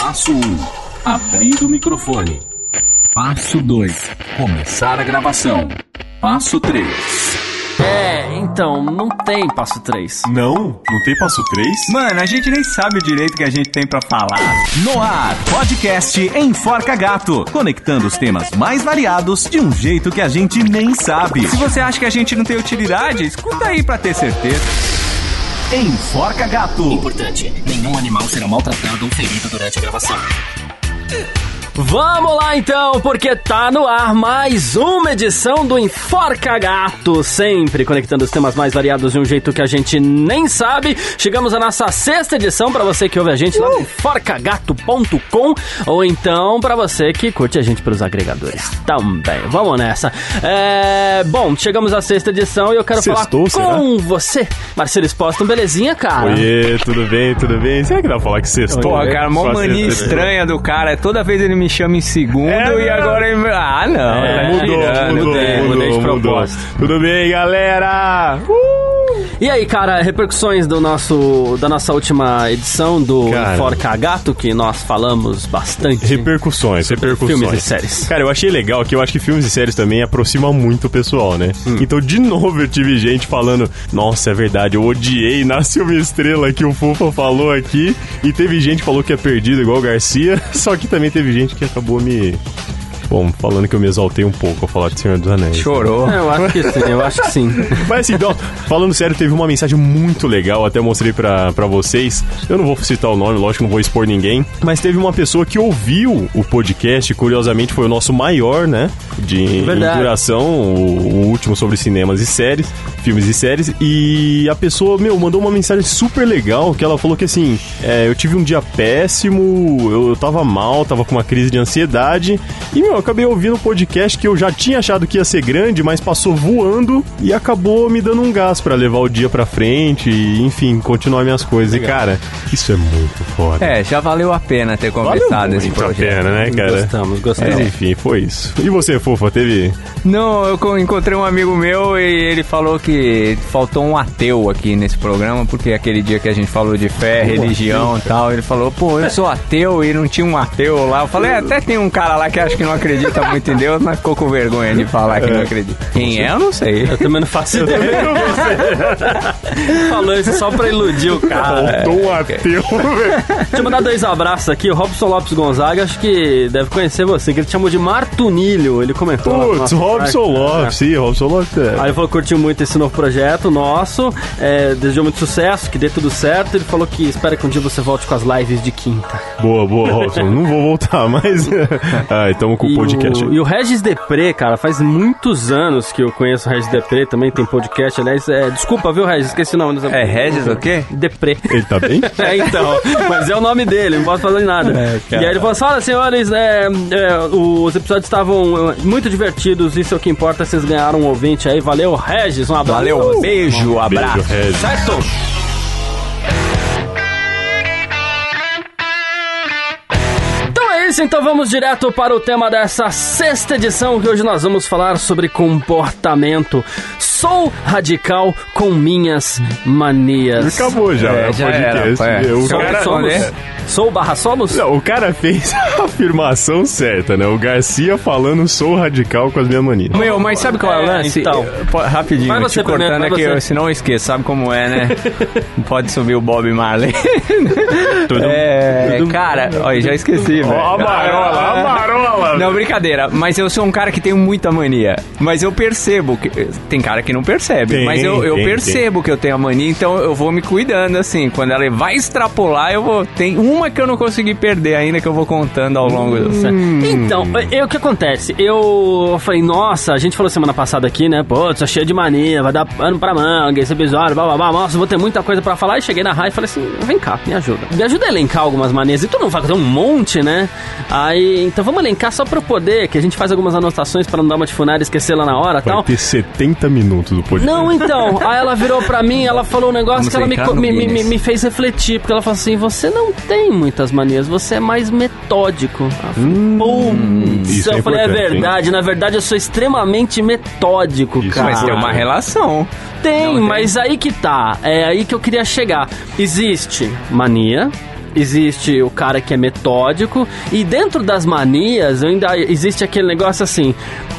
Passo 1. Abrir o microfone. Passo 2. Começar a gravação. Passo 3. É, então, não tem passo 3. Não? Não tem passo 3? Mano, a gente nem sabe o direito que a gente tem pra falar. No ar, podcast Enforca Gato, conectando os temas mais variados de um jeito que a gente nem sabe. Se você acha que a gente não tem utilidade, escuta aí pra ter certeza. Enforca Gato. Importante: nenhum animal será maltratado ou ferido durante a gravação. Vamos lá então, porque tá no ar mais uma edição do Enforca Gato, sempre conectando os temas mais variados de um jeito que a gente nem sabe. Chegamos à nossa sexta edição para você que ouve a gente lá no enforcagato.com ou então para você que curte a gente pelos agregadores também. Vamos nessa. É, bom, chegamos à sexta edição e eu quero Sextou, falar com você, Marcelo Exposto. Belezinha, cara? Oiê, tudo bem, tudo bem? Será que dá pra falar que sextou? Porra, cara, mó Só mania sexta- estranha do cara. Toda vez ele me chama em segundo É, e agora. Ah, não. É, tá Mudou, tirando. mudou, mudei, mudou, mudei de mudou. propósito. Tudo bem, galera? E aí, cara, repercussões do nosso, da nossa última edição do Cara. Enforca Gato, que nós falamos bastante. Repercussões, repercussões. filmes e séries. Cara, eu achei legal que eu acho que filmes e séries também aproximam muito o pessoal, né? Hum. Então, de novo, eu tive gente falando: Nossa, é verdade, eu odiei Nasce uma Estrela que o Fufa falou aqui. E teve gente que falou que é perdido igual o Garcia. Só que também teve gente que acabou me. Bom, falando que eu me exaltei um pouco ao falar de Senhor dos Anéis. Chorou. É, Eu acho que sim, eu acho que sim. Mas assim, então, falando sério, teve uma mensagem muito legal, até mostrei pra, pra vocês. Eu não vou citar o nome, lógico, não vou expor ninguém. Mas teve uma pessoa que ouviu o podcast, curiosamente foi o nosso maior, né? De duração, o, o último sobre cinemas e séries, filmes e séries. E a pessoa, meu, mandou uma mensagem super legal, que ela falou que assim, é, eu tive um dia péssimo, eu, eu tava mal, tava com uma crise de ansiedade. E, meu, eu acabei ouvindo um podcast que eu já tinha achado que ia ser grande, mas passou voando e acabou me dando um gás pra levar o dia pra frente e, enfim, continuar minhas coisas. E, cara, isso é muito foda. É, já valeu a pena ter começado esse muito a projeto. pena, né, cara? Gostamos, gostamos. Mas enfim, foi isso. E você, Fofa, teve... Não, eu co- encontrei um amigo meu e ele falou que faltou um ateu aqui nesse programa, porque aquele dia que a gente falou de fé, religião e tal, ele falou, pô, eu sou ateu e não tinha um ateu lá. Eu falei, é, até tem um cara lá que acho que não acredita muito em Deus, mas ficou com vergonha de falar que não acredita. Quem é, eu não sei. Eu também não faço ideia. Falou isso só pra iludir o cara. Faltou um ateu, velho. Deixa eu mandar dois abraços aqui. O Robson Lopes Gonzaga, acho que deve conhecer você, que ele te chamou de Martunilho. Ele comentou. Putz, Robson site. Lopes, sim, Robson Lopes. é. Aí ele falou que curtiu muito esse novo projeto nosso, é, desejou muito sucesso, que dê tudo certo. Ele falou que espera que um dia você volte com as lives de quinta. Boa, boa, Robson. Não vou voltar, mas. Ai, tamo com o podcast. o, e o Regis Depré, cara, faz muitos anos que eu conheço o Regis Depré, também tem podcast. Aliás, é, desculpa, viu, Regis? Esqueci o nome. É Regis o quê? Depré. Ele tá bem? É, então. Mas é o nome dele, não posso fazer nada. e aí ele falou assim: olha, senhores, é, é, os episódios estavam é, muito divertidos, isso é o que importa, vocês ganharam um ouvinte aí. Valeu, Regis, um abraço. Valeu, beijo, abraço. Beijo, Regis. Certo? Isso, então vamos direto para o tema dessa sexta edição, que hoje nós vamos falar sobre comportamento. Sou radical com minhas manias. Acabou já, É, é, o já podcast. era, é. o, Só- cara, só- somos? né? Sou barra somos? não, o cara fez a afirmação certa, né? O Garcia falando sou radical com as minhas manias. Meu, mas sabe qual é o É, lance? então. Rapidinho, Vai te você primeiro, cortando vai aqui, você. eu- senão eu esqueço, sabe como é, né? Pode subir o Bob Marley. é, cara, olha, já esqueci, velho. Marola, a marola! Não, brincadeira, mas eu sou um cara que tem muita mania. Mas eu percebo que. Tem cara que não percebe, Tem, mas eu, eu tem, percebo que eu tenho a mania, então eu vou me cuidando, assim. Quando ela vai extrapolar, eu vou. Tem uma que eu não consegui perder ainda, que eu vou contando ao longo do. Então, eu, o que acontece? Eu falei, nossa, a gente falou semana passada aqui, né? Pô, tô cheio de mania, vai dar pano pra manga esse episódio, blá blá blá. Nossa, vou ter muita coisa pra falar. E cheguei na raia e falei assim: vem cá, me ajuda. Me ajuda a elencar algumas manias. E tu não vai fazer um monte, né? Aí, então vamos elencar só pra eu poder, que a gente faz algumas anotações pra não dar uma de funária e esquecer lá na hora e Vai tal. ter 70 minutos do podcast. Não, então. Aí ela virou pra mim, ela falou um negócio Vamos que ela me, no me, me, Guinness. me fez refletir. Porque ela falou assim: você não tem muitas manias, você é mais metódico. Ela falou, Putz, isso é eu falei, é importante, hein? verdade. Na verdade, eu sou extremamente metódico, Isso cara. Mas tem uma relação. Tem, Não tem? mas aí que tá. É aí que eu queria chegar. Existe mania existe o cara que é metódico, e dentro das manias ainda existe aquele negócio assim.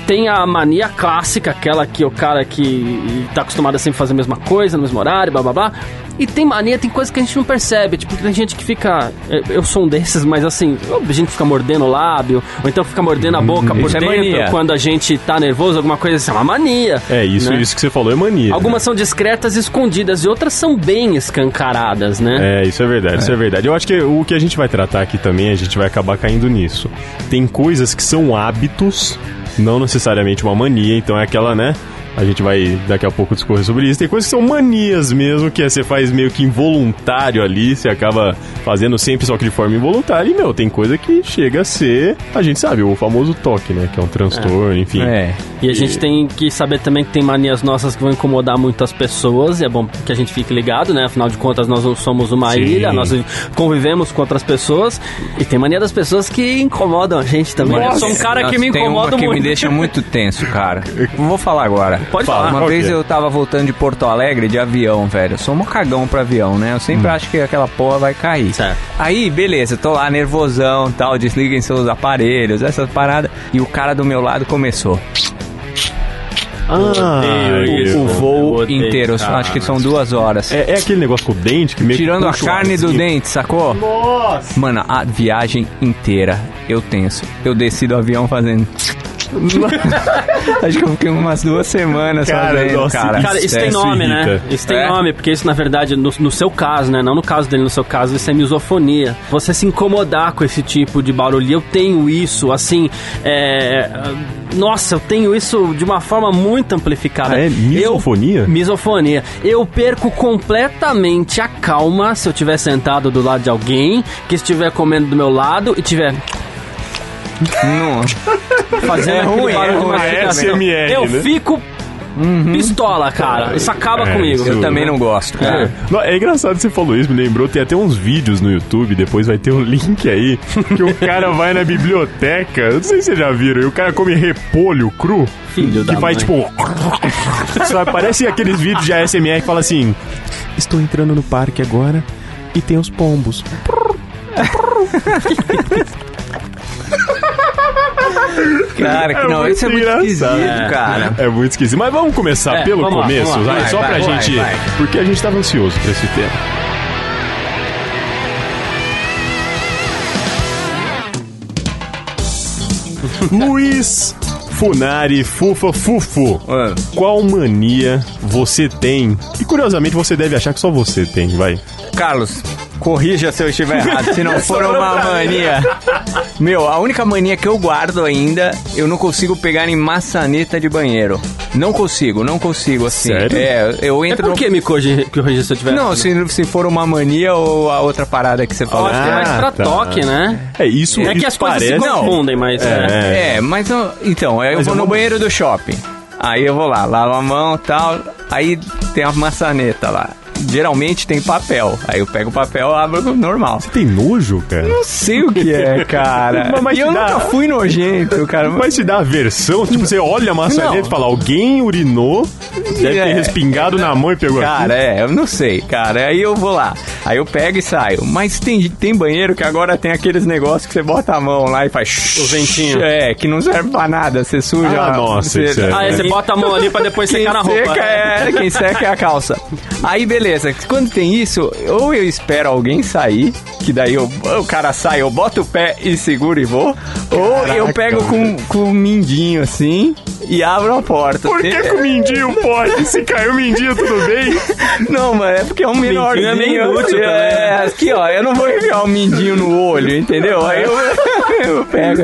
Tem a mania clássica, aquela que o cara que tá acostumado a sempre fazer a mesma coisa, no mesmo horário, blá blá blá. E tem mania, tem coisa que a gente não percebe. Tipo, tem gente que fica. é, Eu sou um desses, mas assim, a gente fica mordendo o lábio, ou então fica mordendo a boca por Isso é dentro mania. quando a gente tá nervoso, alguma coisa assim. É uma mania. É, isso, né? isso que você falou é mania. Algumas são discretas e escondidas, e outras são bem escancaradas, né? É, isso é verdade, isso é verdade. Eu acho que o que a gente vai tratar aqui também, a gente vai acabar caindo nisso. Tem coisas que são hábitos, não necessariamente uma mania, então é aquela, né? A gente vai daqui a pouco discorrer sobre isso. Tem coisas que são manias mesmo, que é, você faz meio que involuntário ali, você acaba fazendo sempre só que de forma involuntária. E, meu, tem coisa que chega a ser, a gente sabe, o famoso toque, né? Que é um transtorno, enfim. É. E a gente tem que saber também que tem manias nossas que vão incomodar muitas pessoas, e é bom que a gente fique ligado, né? Afinal de contas, nós não somos uma Sim. ilha, nós convivemos com outras pessoas, e tem mania das pessoas que incomodam a gente também. Eu sou um cara que Nossa, me tem uma incomoda que muito. me deixa muito tenso, cara. Vou falar agora. Pode Fala. falar. Uma vez eu tava voltando de Porto Alegre de avião, velho. Eu sou um cagão pra avião, né? Eu sempre acho que aquela porra vai cair. Certo. Aí, beleza, tô lá nervosão e tal, desliguem seus aparelhos, essas paradas. E o cara do meu lado começou. Ah. O Eu voo odeio, inteiro, cara. acho que são duas horas. É, é aquele negócio com o dente que meio que Tirando a o carne do dente, sacou? Nossa! Mano, a viagem inteira eu tenso. Eu desci do avião fazendo. Acho que eu fiquei umas duas semanas Cara, fazendo, nossa, cara. Cara, isso tem nome, né? irrita. Isso tem É? nome, porque isso, na verdade, no, no seu caso, né? Não no caso dele, no seu caso, isso é misofonia. Você se incomodar com esse tipo de barulho. Eu tenho isso, assim, é... Nossa, eu tenho isso de uma forma muito amplificada. Ah, é? Misofonia? Eu, misofonia. Eu perco completamente a calma se eu estiver sentado do lado de alguém, que estiver comendo do meu lado e tiver Não. fazendo É ruim, barulho é ruim. ASMR, Eu né? fico pistola, cara. Isso acaba É, comigo. isso- Eu também não gosto, cara. Não, é engraçado que você falou isso, me lembrou. Tem até uns vídeos no YouTube, depois vai ter um link aí, que o cara vai na biblioteca. Eu não sei se vocês já viram, e o cara come repolho cru. Filho que da faz mãe. tipo. Sabe, parece aqueles vídeos de ASMR que fala assim: Estou entrando no parque agora e tem os pombos. Cara, que É não, isso é muito esquisito, engraçado. cara. É muito esquisito. Mas vamos começar É, pelo vamos começo, lá. vai, Vai, só vai, pra vai, gente. vai. Porque a gente tava ansioso pra esse tema. Luiz Funari Fufa Fufu. Mano, Qual mania você tem? E curiosamente você deve achar que só você tem, vai. Carlos, corrija se eu estiver errado, se não for uma mania. Meu, a única mania que eu guardo ainda, eu não consigo pegar em maçaneta de banheiro. Não consigo, não consigo, assim. Sério? É, eu É entro por no... que me corrigir se eu tiver... Não, se, se for uma mania ou a outra parada que você Eu falou. acho que é mais Ah, pra tá. toque, né? É isso. É que as coisas parece... se confundem, mas... É. É, mas eu- então, eu Mas vou é no uma- banheiro do shopping. Aí eu vou lá, lavo a mão e tal. Aí tem a maçaneta lá. Geralmente tem papel. Aí eu pego o papel e abro normal. Tem nojo, cara? Não sei o que é, cara. Mas- mas e eu dá- nunca fui nojento, cara. Mas te dá aversão? Tipo, você olha a maçaneta e fala, alguém urinou, deve É. ter respingado na mão e pegou Cara, aqui. é, eu não sei, cara. Aí eu vou lá. Aí eu pego e saio. Mas tem, tem banheiro que agora tem aqueles negócios que você bota a mão lá e faz. O ventinho. É, que não serve pra nada. Você suja. Ah, nossa, você, isso é- Ah, aí você bota a mão ali pra depois secar na roupa. seca é, quem seca é a calça. Aí beleza, quando tem isso, ou eu espero alguém sair, que daí eu- o cara sai, eu boto o pé e seguro e vou, ou eu pego com, com um mindinho assim e abro a porta. Por que, que o mindinho pode? Se caiu o mindinho, tudo bem? Não, mano, é porque é um menorzinho. é meio inútil é, também. aqui, ó, eu não vou enfiar o mindinho no olho, entendeu? Aí eu, eu pego.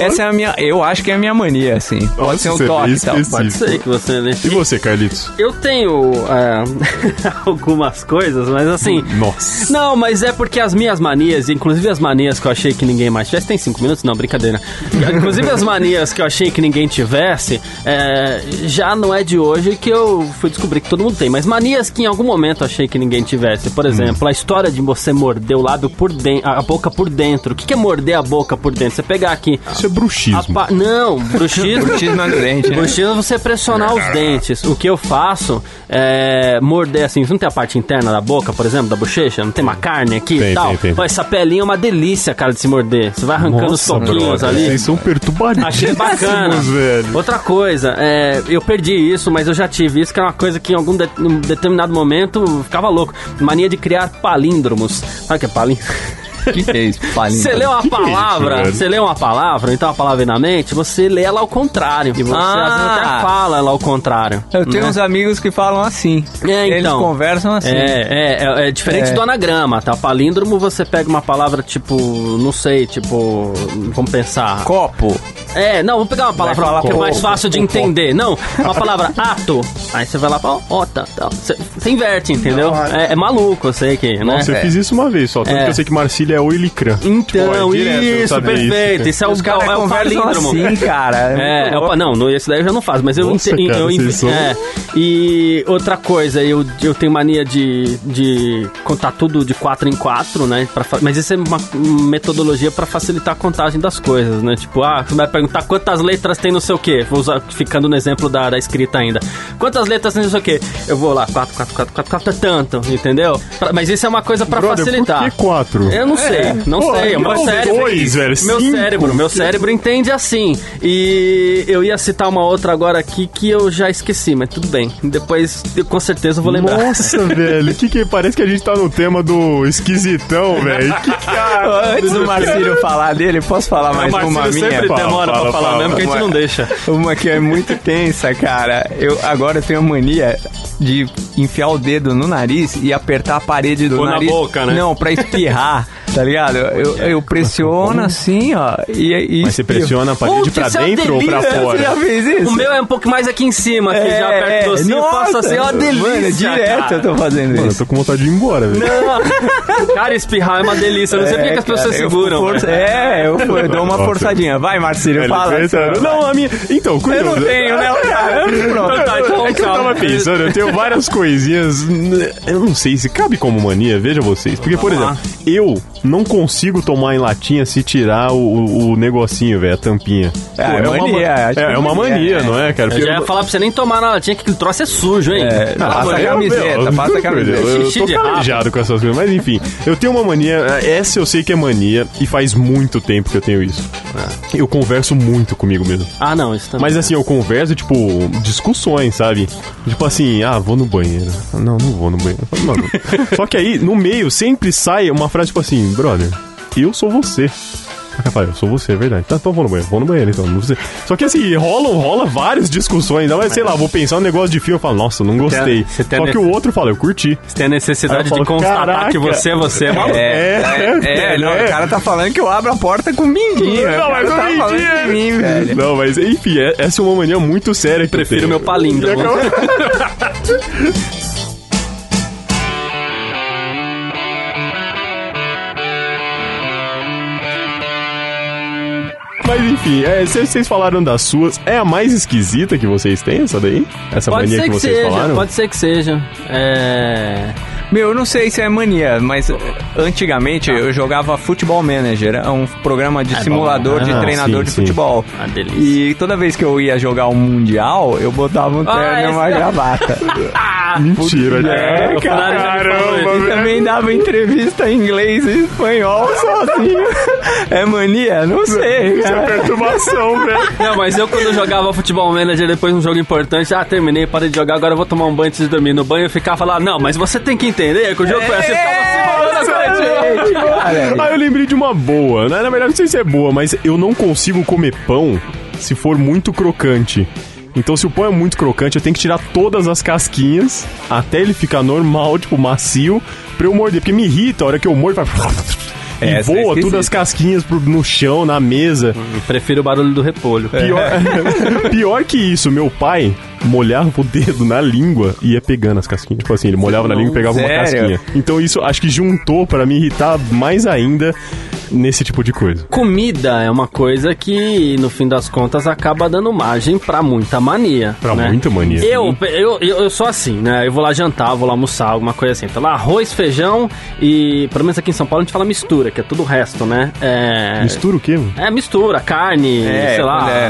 Essa é a minha, eu acho que é a minha mania, assim. Pode Nossa, ser um é toque bem e tal. Pode ser que você... Né? E você, Carlitos? Eu tenho é, algumas coisas, mas assim... Nossa. Não, mas é porque as minhas manias, inclusive as manias que eu achei que ninguém mais tivesse, tem cinco minutos? Não, brincadeira. Inclusive as manias que eu achei que ninguém tivesse, é, já não é de hoje que eu fui descobrir que todo mundo tem, mas manias que em algum momento eu achei que ninguém tivesse. Por exemplo, a história de você morder o lado por dentro, a boca por dentro. O que é morder a boca por dentro. Você pegar aqui. Isso é bruxismo. pa- Não, bruxismo. Bruxismo dente, né? Bruxismo é você pressionar os dentes. O que eu faço é morder assim. Não tem a parte interna da boca, por exemplo, da bochecha? Não tem uma carne aqui Tem, e tal? tem, tem. Pô, essa pelinha é uma delícia, cara, de se morder. Você vai arrancando os toquinhos brother, ali. Vocês são perturbadíssimos, Achei bacana. velho. Outra coisa, é, eu perdi isso, mas eu já tive isso, que é uma coisa que em algum de- em determinado momento ficava louco. Mania de criar palíndromos. Sabe o que é palíndromo? O que, que é isso? Palíndromo. Você lê uma palavra, você lê uma palavra, então a palavra vem na mente, você lê ela ao contrário. E você às vezes Ah. até fala ela ao contrário. Eu tenho né? uns amigos que falam assim. É, Eles então. conversam assim. É, é, é, é diferente É. do anagrama, tá? Palíndromo você pega uma palavra tipo, não sei, tipo, vamos pensar. Copo. É, não, vamos pegar uma palavra falar que é mais fácil de entender. Não, uma palavra ato. Aí você vai lá pra ota, tal. Você você inverte, entendeu? É, é maluco, eu sei que, né? Nossa, eu fiz isso uma vez só. Tanto É. que eu sei que Marcília é oilicrã. Então, Tipo, é direto eu isso, perfeito. Isso, é o, é o palíndromo. assim, cara. É, é o não, no, esse daí eu já não faço, mas eu Nossa, ente- cara, eu vocês são- é, E outra coisa, eu, eu tenho mania de, de contar tudo de 4 em 4, né? pra mas isso é uma metodologia pra facilitar a contagem das coisas, né? Tipo, ah, você vai perguntar quantas letras tem no seu quê? Vou usar, ficando no exemplo da, da escrita ainda. Quantas letras tem no seu quê? Eu vou lá, 4, 4, 4, 4, 4 é tanto, entendeu? Pra- mas isso é uma coisa pra Brother, facilitar. por que quatro? Eu não sei, não Pô, sei. O meu não, cérebro, dois, velho, meu cinco. cérebro, meu cérebro entende assim. E eu ia citar uma outra agora aqui que eu já esqueci, mas tudo bem. Depois, eu com certeza vou lembrar. Nossa, velho, que que parece que a gente tá no tema do esquisitão, velho. Que cara. Antes do Marcílio falar dele, posso falar mais o uma minha? sempre Fala, demora fala, pra falar fala. mesmo, que a gente não deixa. Uma que é muito tensa, cara. Eu agora eu tenho a mania de enfiar o dedo no nariz e apertar a parede do na nariz. boca, né? Não, pra espirrar, tá ligado? Eu, eu pressiono assim, ó. E, e Mas você pressiona a parede Putz, pra é dentro ou pra fora? Você já fez isso? O meu é um pouco mais aqui em cima, que já perto do docinho, eu faço assim, ó, uma delícia. Mano, direto cara. eu tô fazendo Mano, eu tô com vontade de ir embora, velho. Não. Cara, espirrar é uma delícia. Eu não sei por que que as pessoas cara, seguram. velho. É, eu, eu dou uma forçadinha. Vai, Marcílio, Velho, fala. pensando- Não, a minha. Então, Eu curioso. não tenho, né, cara? Pronto. Então tá, então É que eu calma. tava pensando, eu tenho várias coisinhas. Eu não sei se cabe como mania, veja vocês. Porque, por exemplo, eu não consigo tomar em latinha se tirar o, o- negocinho, velho, a tampinha. É, é uma mania, ma- acho que É, é é uma mania, é. não é, cara? Eu já ia falar pra você nem tomar na latinha, que aquele troço é sujo, hein? É, passa a camiseta, passa a camiseta. Eu, eu tô calejado com essas coisas, mas enfim, eu tenho uma mania, essa eu sei que é mania, e faz muito tempo que eu tenho isso. Eu converso muito comigo mesmo. Ah, não, isso também. Mas assim, eu converso, tipo, discussões, sabe? Tipo assim, ah, vou no banheiro. Não, não vou no banheiro. Só que aí, no meio, sempre sai uma frase tipo assim, brother, eu sou você. Aí eu sou você, é verdade. Tá, então vou no banheiro, vou no banheiro, então. Não sei. Só que assim, rolam, rola várias discussões. Mas sei lá, vou pensar um negócio de filme, eu falo, nossa, não gostei. você tem Só a que o outro fala, eu curti. Você tem a necessidade falo, de constatar "Caraca." que você é você, é maluco. É, É, é, não, o cara tá falando que eu abro a porta com mindinho. Não, o mas tá falando é. de mim, velho. Não, mas enfim, é- essa é uma mania muito séria que Prefiro meu palíndromo. Mas enfim, é, cê- vocês falaram das suas. É a mais esquisita que vocês têm, essa daí? Essa Pode mania ser que que, vocês seja, falaram? pode ser que seja. É. Meu, eu não sei se é mania, mas eh, antigamente eu jogava Futebol Manager, é um programa de É simulador bom. de Ah, treinador sim, de sim. futebol. Uma delícia. E toda vez que eu ia jogar um mundial, eu botava um terno Ah, e uma gravata. Mentira, É, me falou caramba, isso. E também dava entrevista em inglês e espanhol sozinho. É mania? Não sei, Isso é perturbação, velho. Não, mas eu quando jogava futebol manager depois de um jogo importante, ah, terminei, parei de jogar, agora eu vou tomar um banho antes de dormir. No banho eu ficava lá, não, mas você tem que entender que o jogo foi assim, eu ficava segurando a Ah, eu lembrei de uma boa. Na, na verdade, não sei se é boa, mas eu não consigo comer pão se for muito crocante. Então, se o pão é muito crocante, eu tenho que tirar todas as casquinhas até ele ficar normal, tipo, macio, pra eu morder. Porque me irrita a hora que eu mordo, vai... E é voa esquisita. todas as casquinhas pro- no chão, na mesa. Prefiro o barulho do repolho. Pior, pior que isso, meu pai molhava o dedo na língua e ia pegando as casquinhas. Tipo assim, ele molhava na língua e pegava uma Sério? casquinha. Então isso acho que juntou pra me irritar mais ainda. Nesse tipo de coisa. Comida é uma coisa que, no fim das contas, acaba dando margem pra muita mania. Pra né? muita mania. Eu, eu, eu, eu sou assim, né? Eu vou lá jantar, vou lá almoçar, alguma coisa assim. Então lá, arroz, feijão e, pelo menos aqui em São Paulo, a gente fala mistura, que é tudo o resto, né? É... Mistura o quê? mano? É, mistura, carne, É, sei lá. é-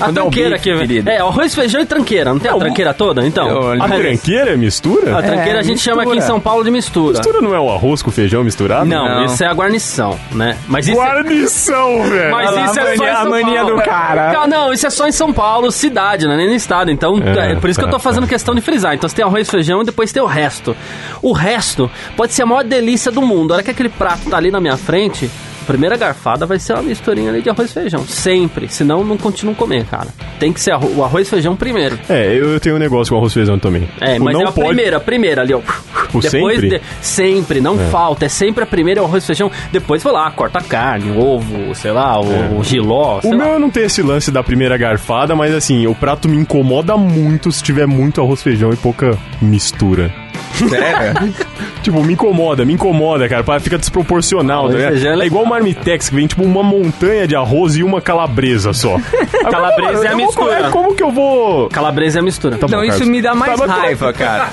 a quando é tranqueira bife, aqui. querido. É, arroz, feijão e tranqueira. Não tem a tranqueira toda? Então. Eu- A a, tranqueira é mistura? a tranqueira É, a gente chama aqui em mistura. São Paulo de mistura. Mistura não é o arroz com feijão misturado? Não, Não. isso é a guarnição, né? Mas isso é- Guarnição, velho! Mas Olha isso a é só mania- em São a mania Paulo. do cara. Cara, Não, isso é só em São Paulo, cidade, né? Nem no estado. Então, É, é, por isso que eu tô tá, fazendo tá. questão de frisar. Então, você tem arroz, feijão e depois tem o resto. O resto pode ser a maior delícia do mundo. A hora que aquele prato tá ali na minha frente, a primeira garfada vai ser uma misturinha ali de arroz e feijão. Sempre. Senão, não continuo comer, cara. Tem que ser arro- o arroz e feijão primeiro. É, eu, eu tenho um negócio com arroz e feijão também. É, mas não é a pode... primeira, a primeira ali, ó. Tipo, sempre? de- sempre, não falta. É sempre a primeira é o arroz e feijão. Depois vai lá, corta a carne, ovo, sei lá, o, o giló, É. O lá. meu não tem esse lance da primeira garfada, mas assim, o prato me incomoda muito se tiver muito arroz, feijão e pouca mistura. Sério? Tipo, me incomoda, me incomoda, cara. Fica desproporcional, né? é É igual o Marmitex, que vem tipo uma montanha de arroz e uma calabresa só. Calabresa é a vou- mistura. Como que eu vou... Calabresa é a mistura. Tá bom, Não, isso Carlos. me dá mais Tá, raiva, cara.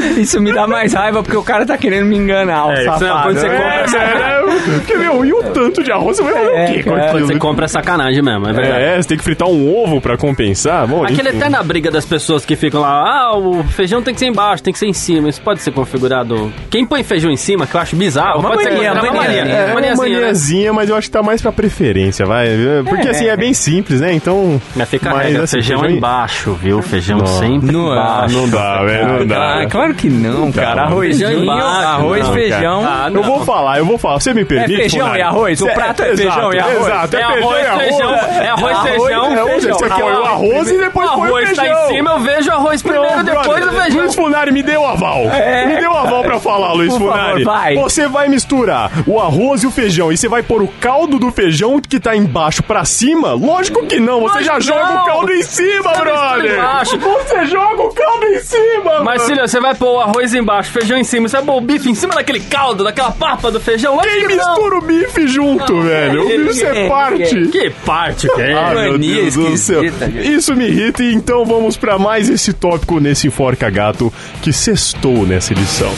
Isso me dá mais raiva porque o cara tá querendo me enganar, o É, é safado. quando você É, compra essa- É, porque, meu, e o tanto de arroz? Você vai fazer É, o quê com cara, aquilo? Você compra é sacanagem mesmo, é verdade. É, você tem que fritar um ovo pra compensar. Bom, Aquela enfim. eterna briga das pessoas que ficam lá, ah, o feijão tem que ser embaixo, tem que ser em cima. Isso pode ser configurado. Quem põe feijão em cima, que eu acho bizarro, Uma pode ser mania, considerado uma mania. mania. É uma Maniazinha, né? mas eu acho que tá mais pra preferência, vai. Porque assim, é bem simples, né? Então. Mas fica a mas, regra, assim, feijão é embaixo, viu? Feijão Não. sempre Não, embaixo. Não dá, velho, não dá. Ah, claro que não, cara. Não. Arrozinho, Feijão embaixo, arroz, não, feijão. cara. Ah, Eu vou falar, eu vou falar. Você me permite? feijão Funari? e arroz? O prato é feijão e arroz? Exato, é, É feijão arroz, e arroz. feijão. É arroz, feijão, É arroz, feijão. Você põe o arroz e depois põe o arroz tá feijão. em cima, eu vejo o arroz primeiro, depois o feijão. Funari, me dê o aval. Me dê o aval pra falar, Luiz Por favor, Funari. vai. Você vai misturar o arroz e o feijão e você vai pôr o caldo do feijão que tá embaixo pra cima? Lógico que não. Você já Lógico joga não. o caldo em cima, Você brother. embaixo. Você joga o caldo em cima, filha, você vai pôr o arroz embaixo, feijão em cima, você vai pôr o bife em cima daquele caldo, daquela papa do feijão? Lógico Quem que não. mistura o bife junto, velho? O bife é parte. Que parte que é? Ah, meu Deus do céu. Isso me irrita, então vamos pra mais esse tópico nesse Enforca Gato que sextou nessa edição.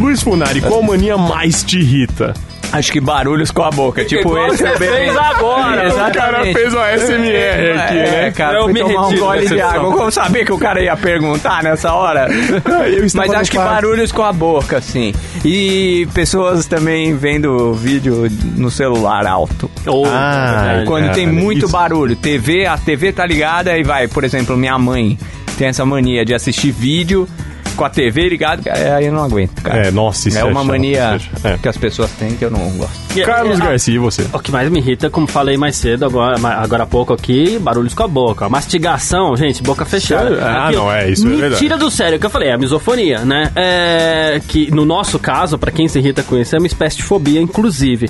Luiz Funari, qual mania mais te irrita? Acho que barulhos com a boca. Tipo Igual esse. você fez agora. O cara fez uma SMR aqui, É, né? cara, Eu me tomar um gole de água. Como sabia que o cara ia perguntar nessa hora? Mas acho que barulhos com a boca, assim. E pessoas também vendo vídeo no celular alto. Oh, Ah, verdade. Quando cara, tem muito isso. barulho, TV, a TV tá ligada e vai, por exemplo, minha mãe tem essa mania de assistir vídeo com a TV ligada, cara, aí eu não aguento, cara. É, nossa, isso é é uma chato, mania é. É. que as pessoas têm que eu não gosto. E- Carlos e- Garcia, e você? O que mais me irrita, como falei mais cedo, agora, agora há pouco aqui, barulhos com a boca. Mastigação, gente, boca fechada. Sério? Ah, Aquilo não, é, isso é me verdade. tira do sério, o que eu falei, é a misofonia, né? É, que no nosso caso, pra quem se irrita com isso, é uma espécie de fobia, inclusive.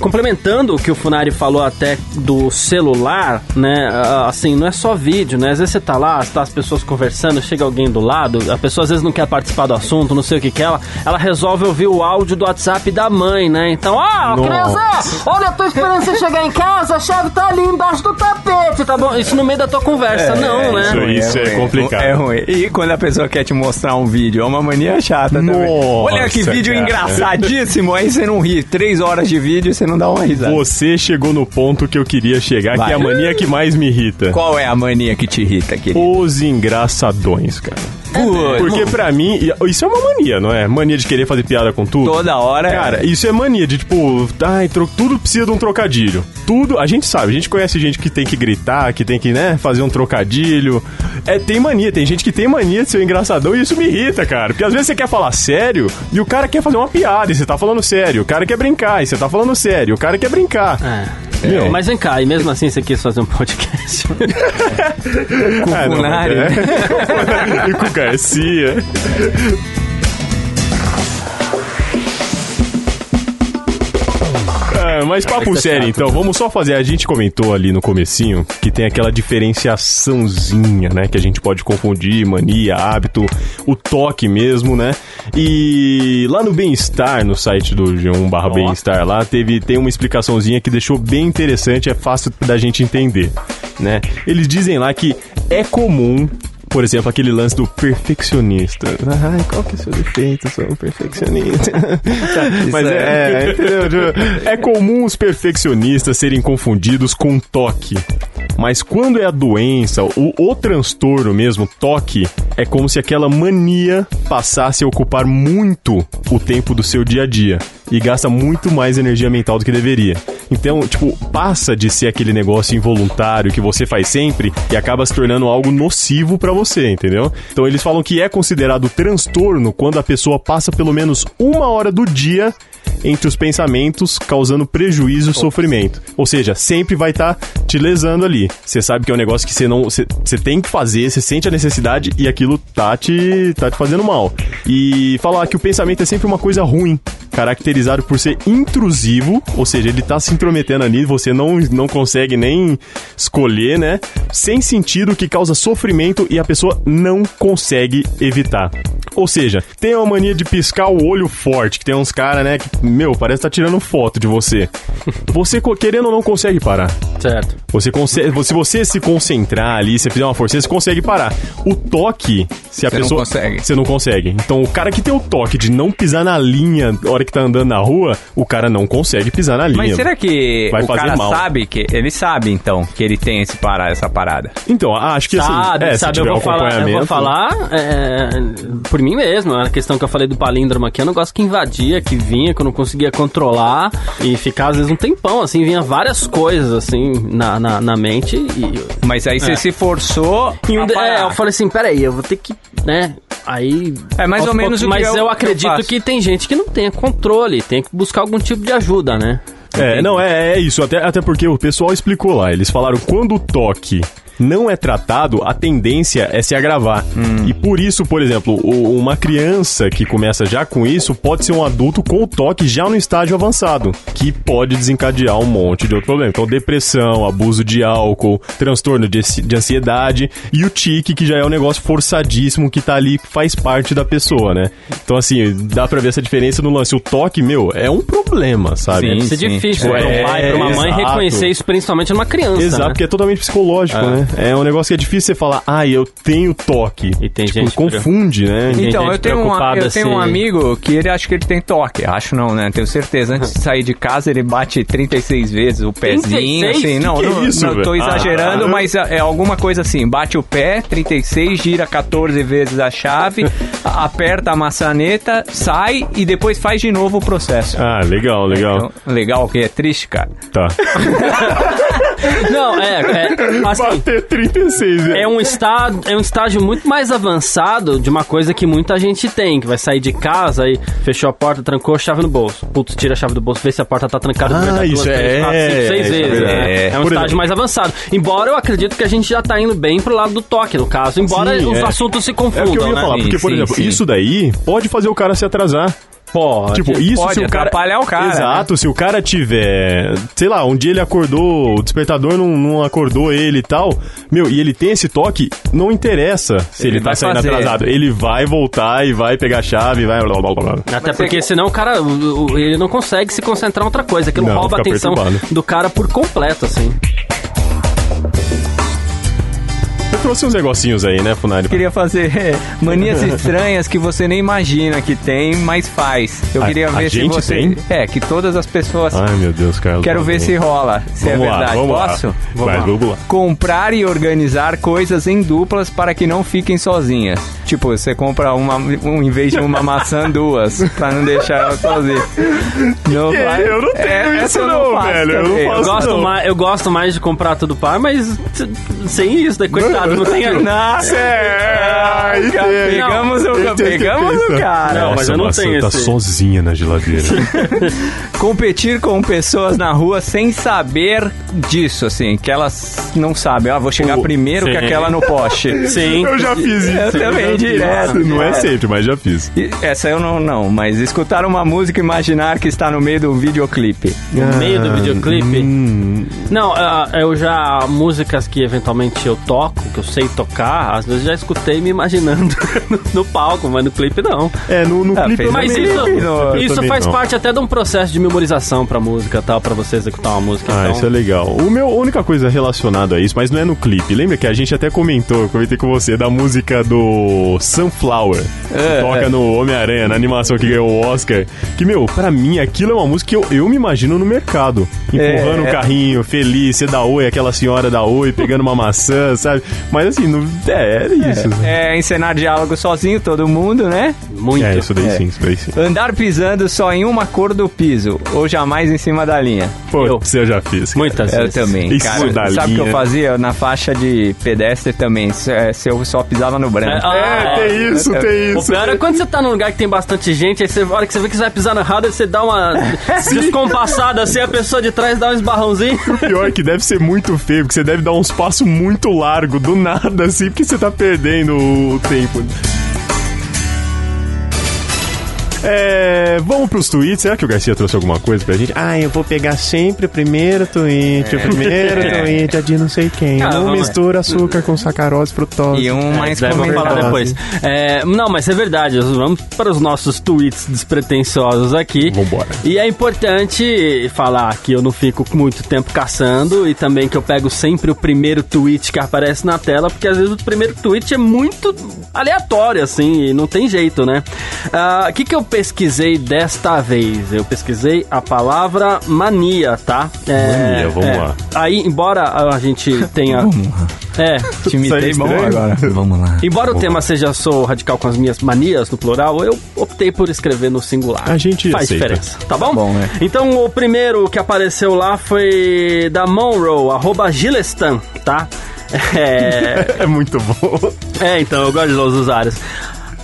Complementando o que o Funari falou até do celular, né? Assim, não é só vídeo, né? Às vezes você tá lá, tá as pessoas conversando, chega alguém do lado, a pessoa às vezes não quer participar do assunto, não sei o que que ela, ela resolve ouvir o áudio do WhatsApp da mãe, né? Então, ah, criança, olha, eu tô esperando você chegar em casa, a chave tá ali embaixo do tapete, tá bom? Isso no meio da tua conversa, não, né? isso. Isso é ruim, complicado. É ruim. E quando a pessoa quer te mostrar um vídeo, é uma mania chata também. Nossa, Olha que vídeo cara. engraçadíssimo, aí você não ri. Três horas de vídeo e você não dá uma risada. Você chegou no ponto que eu queria chegar, Vai. que é a mania que mais me irrita. Qual é a mania que te irrita, querido? Os engraçadões, cara. Porque pra mim, isso é uma mania, não é? Mania de querer fazer piada com tudo. toda hora. Cara, isso é mania de tipo, ai, tudo precisa de um trocadilho. Tudo, a gente sabe, a gente conhece gente que tem que gritar, que tem que, né, fazer um trocadilho. É, tem mania, tem gente que tem mania de ser engraçadão e isso me irrita, cara. Porque às vezes você quer falar sério e o cara quer fazer uma piada e você tá falando sério. O cara quer brincar e você tá falando sério. O cara quer brincar. É. Meu. Mas vem cá, e mesmo assim você quis fazer um podcast? com Ah, não, Funari. mas é. e com o Garcia. É, mas papo Vai ser sério, então, vamos só fazer. A gente comentou ali no comecinho que tem aquela diferenciaçãozinha, né? Que a gente pode confundir, mania, hábito, o toque mesmo, né? E lá no Bem-Estar, no site do G1 barra. Bem-Estar, lá teve, tem uma explicaçãozinha que deixou bem interessante, é fácil da gente entender, né? Eles dizem lá que é comum por exemplo, aquele lance do perfeccionista. Ai, qual que é o seu defeito? Eu sou um perfeccionista. Tá, Mas é, é, entendeu? Tipo, É comum os perfeccionistas serem confundidos com toque. Mas quando é a doença, o, o transtorno mesmo, toque, é como se aquela mania passasse a ocupar muito o tempo do seu dia a dia. E gasta muito mais energia mental do que deveria. Então, tipo, passa de ser aquele negócio involuntário que você faz sempre e acaba se tornando algo nocivo pra você, entendeu? Então eles falam que é considerado transtorno quando a pessoa passa pelo menos uma hora do dia entre os pensamentos, causando prejuízo e sofrimento. Ou seja, sempre vai estar te lesando ali. Você sabe que é um negócio que você não. Você tem que fazer, você sente a necessidade e aquilo tá te, tá te fazendo mal. E falar que o pensamento é sempre uma coisa ruim, caracterizado por ser intrusivo, ou seja, ele tá se intrometendo ali, você não, não consegue nem escolher, né? Sem sentido, que causa sofrimento e a pessoa não consegue evitar. Ou seja, tem uma mania de piscar o olho forte, que tem uns caras, né, que, meu, parece que tá tirando foto de você. Você, querendo ou não, consegue parar. Certo. Você consegue, se você se concentrar ali, se fizer uma força, você consegue parar. O toque, se a Você não pessoa. consegue. Você não consegue. Então, o cara que tem o toque de não pisar na linha na hora que tá andando na rua, o cara não consegue pisar na linha. Mas será que Vai o fazer cara mal. sabe que. Ele sabe, então, que ele tem esse para, essa parada. Então, acho que assim. Sabe, é, se sabe, eu tiver vou, um falar, eu vou falar é, por mim mesmo. A questão que eu falei do palíndromo aqui, é um negócio que invadia, que vinha, que eu não conseguia controlar e ficar às vezes um tempão, assim, vinha várias coisas, assim, na, na, na mente e... Mas aí você É. se forçou. e um é, eu falei assim, peraí, eu vou ter que, né, aí... É mais ou menos poucos- o que Mas eu- eu, eu acredito faço. que tem gente que não tem controle, tem que buscar algum tipo de ajuda, né? É, não, é, é isso. Até, até porque o pessoal explicou lá. Eles falaram quando o toque não é tratado, a tendência é se agravar. Hum. E por isso, por exemplo, o- uma criança que começa já com isso pode ser um adulto com o toque já no estágio avançado, que pode desencadear um monte de outro problema. Então, depressão, abuso de álcool, transtorno de, ansi- de ansiedade e o tique, que já é um negócio forçadíssimo que tá ali, faz parte da pessoa, né? Então, assim, dá pra ver essa diferença no lance. O toque, meu, é um problema, sabe? Sim, ser sim. difícil Tipo, pra um é, pai, pra uma mãe exato. reconhecer isso, principalmente numa criança, Exato, né? porque é totalmente psicológico, né? É um negócio que é difícil você falar, ah, eu tenho toque. E tem tipo, gente confunde, né? Tem Então, gente eu tenho, um, eu tenho um amigo que ele acha que ele tem toque. Acho não, né? Tenho certeza. Antes de sair de casa, ele bate 36 vezes o pezinho, 36? assim. Não, Que que é não, isso, não tô velho? exagerando, Ah, mas é é alguma coisa assim. Bate o pé, 36, gira 14 vezes a chave, aperta a maçaneta, sai e depois faz de novo o processo. Ah, legal, legal. Então, legal, que é triste, cara. Tá. Não, é, é assim, Bater 36, é um, estado, é um estágio muito mais avançado de uma coisa que muita gente tem, que vai sair de casa e fechou a porta, trancou a chave no bolso. Putz, tira a chave do bolso, vê se a porta tá trancada. Ah, isso duas, três, é- quatro, cinco, seis isso é vezes. né? É, um Por estágio exemplo- mais avançado. Embora eu acredito que a gente já tá indo bem pro lado do toque, no caso. Embora Sim, os é. assuntos se É o que eu confundam, ia né? falar, porque, por Sim, exemplo, sim. isso daí pode fazer o cara se atrasar. Pode. Tipo, isso pode se o cara... atrapalhar o cara, né? Exato, se o cara tiver... Sei lá, um dia ele acordou, o despertador não, não acordou ele e tal. Meu, e ele tem esse toque, não interessa se ele, Ele tá saindo fazer. atrasado. Ele vai voltar e vai pegar a chave e vai... Blá, blá, blá. Até porque senão o cara, ele não consegue se concentrar em outra coisa. Aquilo Não, rouba a atenção perturbado. do cara por completo, assim. Trouxe uns negocinhos aí, né, Funari? queria fazer manias estranhas que você nem imagina que tem, mas faz. Eu A- queria a ver se gente você. tem? É, que todas as pessoas. Ai, meu Deus, Carlos. Quero ver se rola, se Vamos é lá, verdade. vamos Posso? lá. Vai, vamos lá. Comprar e organizar coisas em duplas para que não fiquem sozinhas. Tipo, você compra uma, um, em vez de uma maçã, duas, pra não deixar ela sozinha. Não Que? vai. Eu não tenho essa isso eu não, faço velho, eu não Eu gosto, não. mais, eu gosto mais de comprar tudo par, mas sem isso, né? Coitado, Não tem. Nossa, É, aí Cara, tem. pegamos o- pegamos o cara. Não, mas eu não tenho tá esse. sozinha na geladeira. competir com pessoas na rua sem saber disso, assim, que elas não sabem. Ah, vou chegar O- primeiro que aquela no poste. Sim. Eu já fiz isso. Eu também, direto. Não é É. sempre, mas já fiz. Essa eu não, não, mas escutar uma música e imaginar que está no meio do videoclipe. No meio do videoclipe. Hum, Não, ah, eu já. Músicas que eventualmente eu toco, que eu sei tocar, às vezes já escutei me imaginando no, no palco, mas no clipe não. é, no, no Ah, clipe Mas também isso, não. Isso faz não. parte até de um processo de memorização pra música tal, pra você executar uma música. Ah, então... isso é legal. O meu, a única coisa relacionada a isso, mas não é no clipe. Lembra que a gente até comentou, comentei com você, da música do Sunflower. que É, toca é. no Homem-Aranha, na animação que ganhou o Oscar. Que, meu, pra mim, aquilo é uma música que eu, eu me imagino no mercado. Empurrando o É, é. carrinho, feliz, você dá oi, aquela senhora dá oi, pegando uma maçã, sabe? Mas assim, não, é, era isso. É encenar diálogo sozinho, todo mundo, né? Muito. É, isso daí É. sim, isso daí sim. Andar pisando só em uma cor do piso, ou jamais em cima da linha. Pô, Eu. você já fez. cara. Muitas Eu vezes. também, Isso cara. da Sabe o que eu fazia? Na faixa de pedestre também, se, é, se eu só pisava no branco. Ah, É, tem isso, tem O isso. pior é quando você tá num lugar que tem bastante gente, aí você, a hora que você vê que você vai pisar no errado, aí você dá uma descompassada assim, a pessoa de trás dá um esbarrãozinho. Pior que deve ser muito feio, porque você deve dar uns passos muito largos, do nada, assim, porque você tá perdendo o tempo. É, vamos pros tweets. Será que o Garcia trouxe alguma coisa pra gente? Ah, eu vou pegar sempre o primeiro tweet, o primeiro tweet é de não sei quem. Ah, não mistura açúcar com sacarose, frutose. E um mais Daí vamos falar comentado. depois. É, não, mas é verdade. Vamos para os nossos tweets despretensiosos aqui. Vambora. E é importante falar que eu não fico muito tempo caçando e também que eu pego sempre o primeiro tweet que aparece na tela, porque às vezes o primeiro tweet é muito aleatório, assim, e não tem jeito, né? Ah, O que, que eu pesquisei desta vez? Eu pesquisei a palavra mania, tá? É, Mania, vamos é. lá. Aí, embora a gente tenha. É, Te imitei Isso aí bom estranho. agora. Vamos lá. Embora o tema seja sou radical com as minhas manias no plural, eu optei por escrever no singular. A gente faz aceita. diferença, tá bom? Bom, é. Então o primeiro que apareceu lá foi da Monroe, arroba Gilestan, tá? É, É muito bom. é, então eu gosto de os usuários.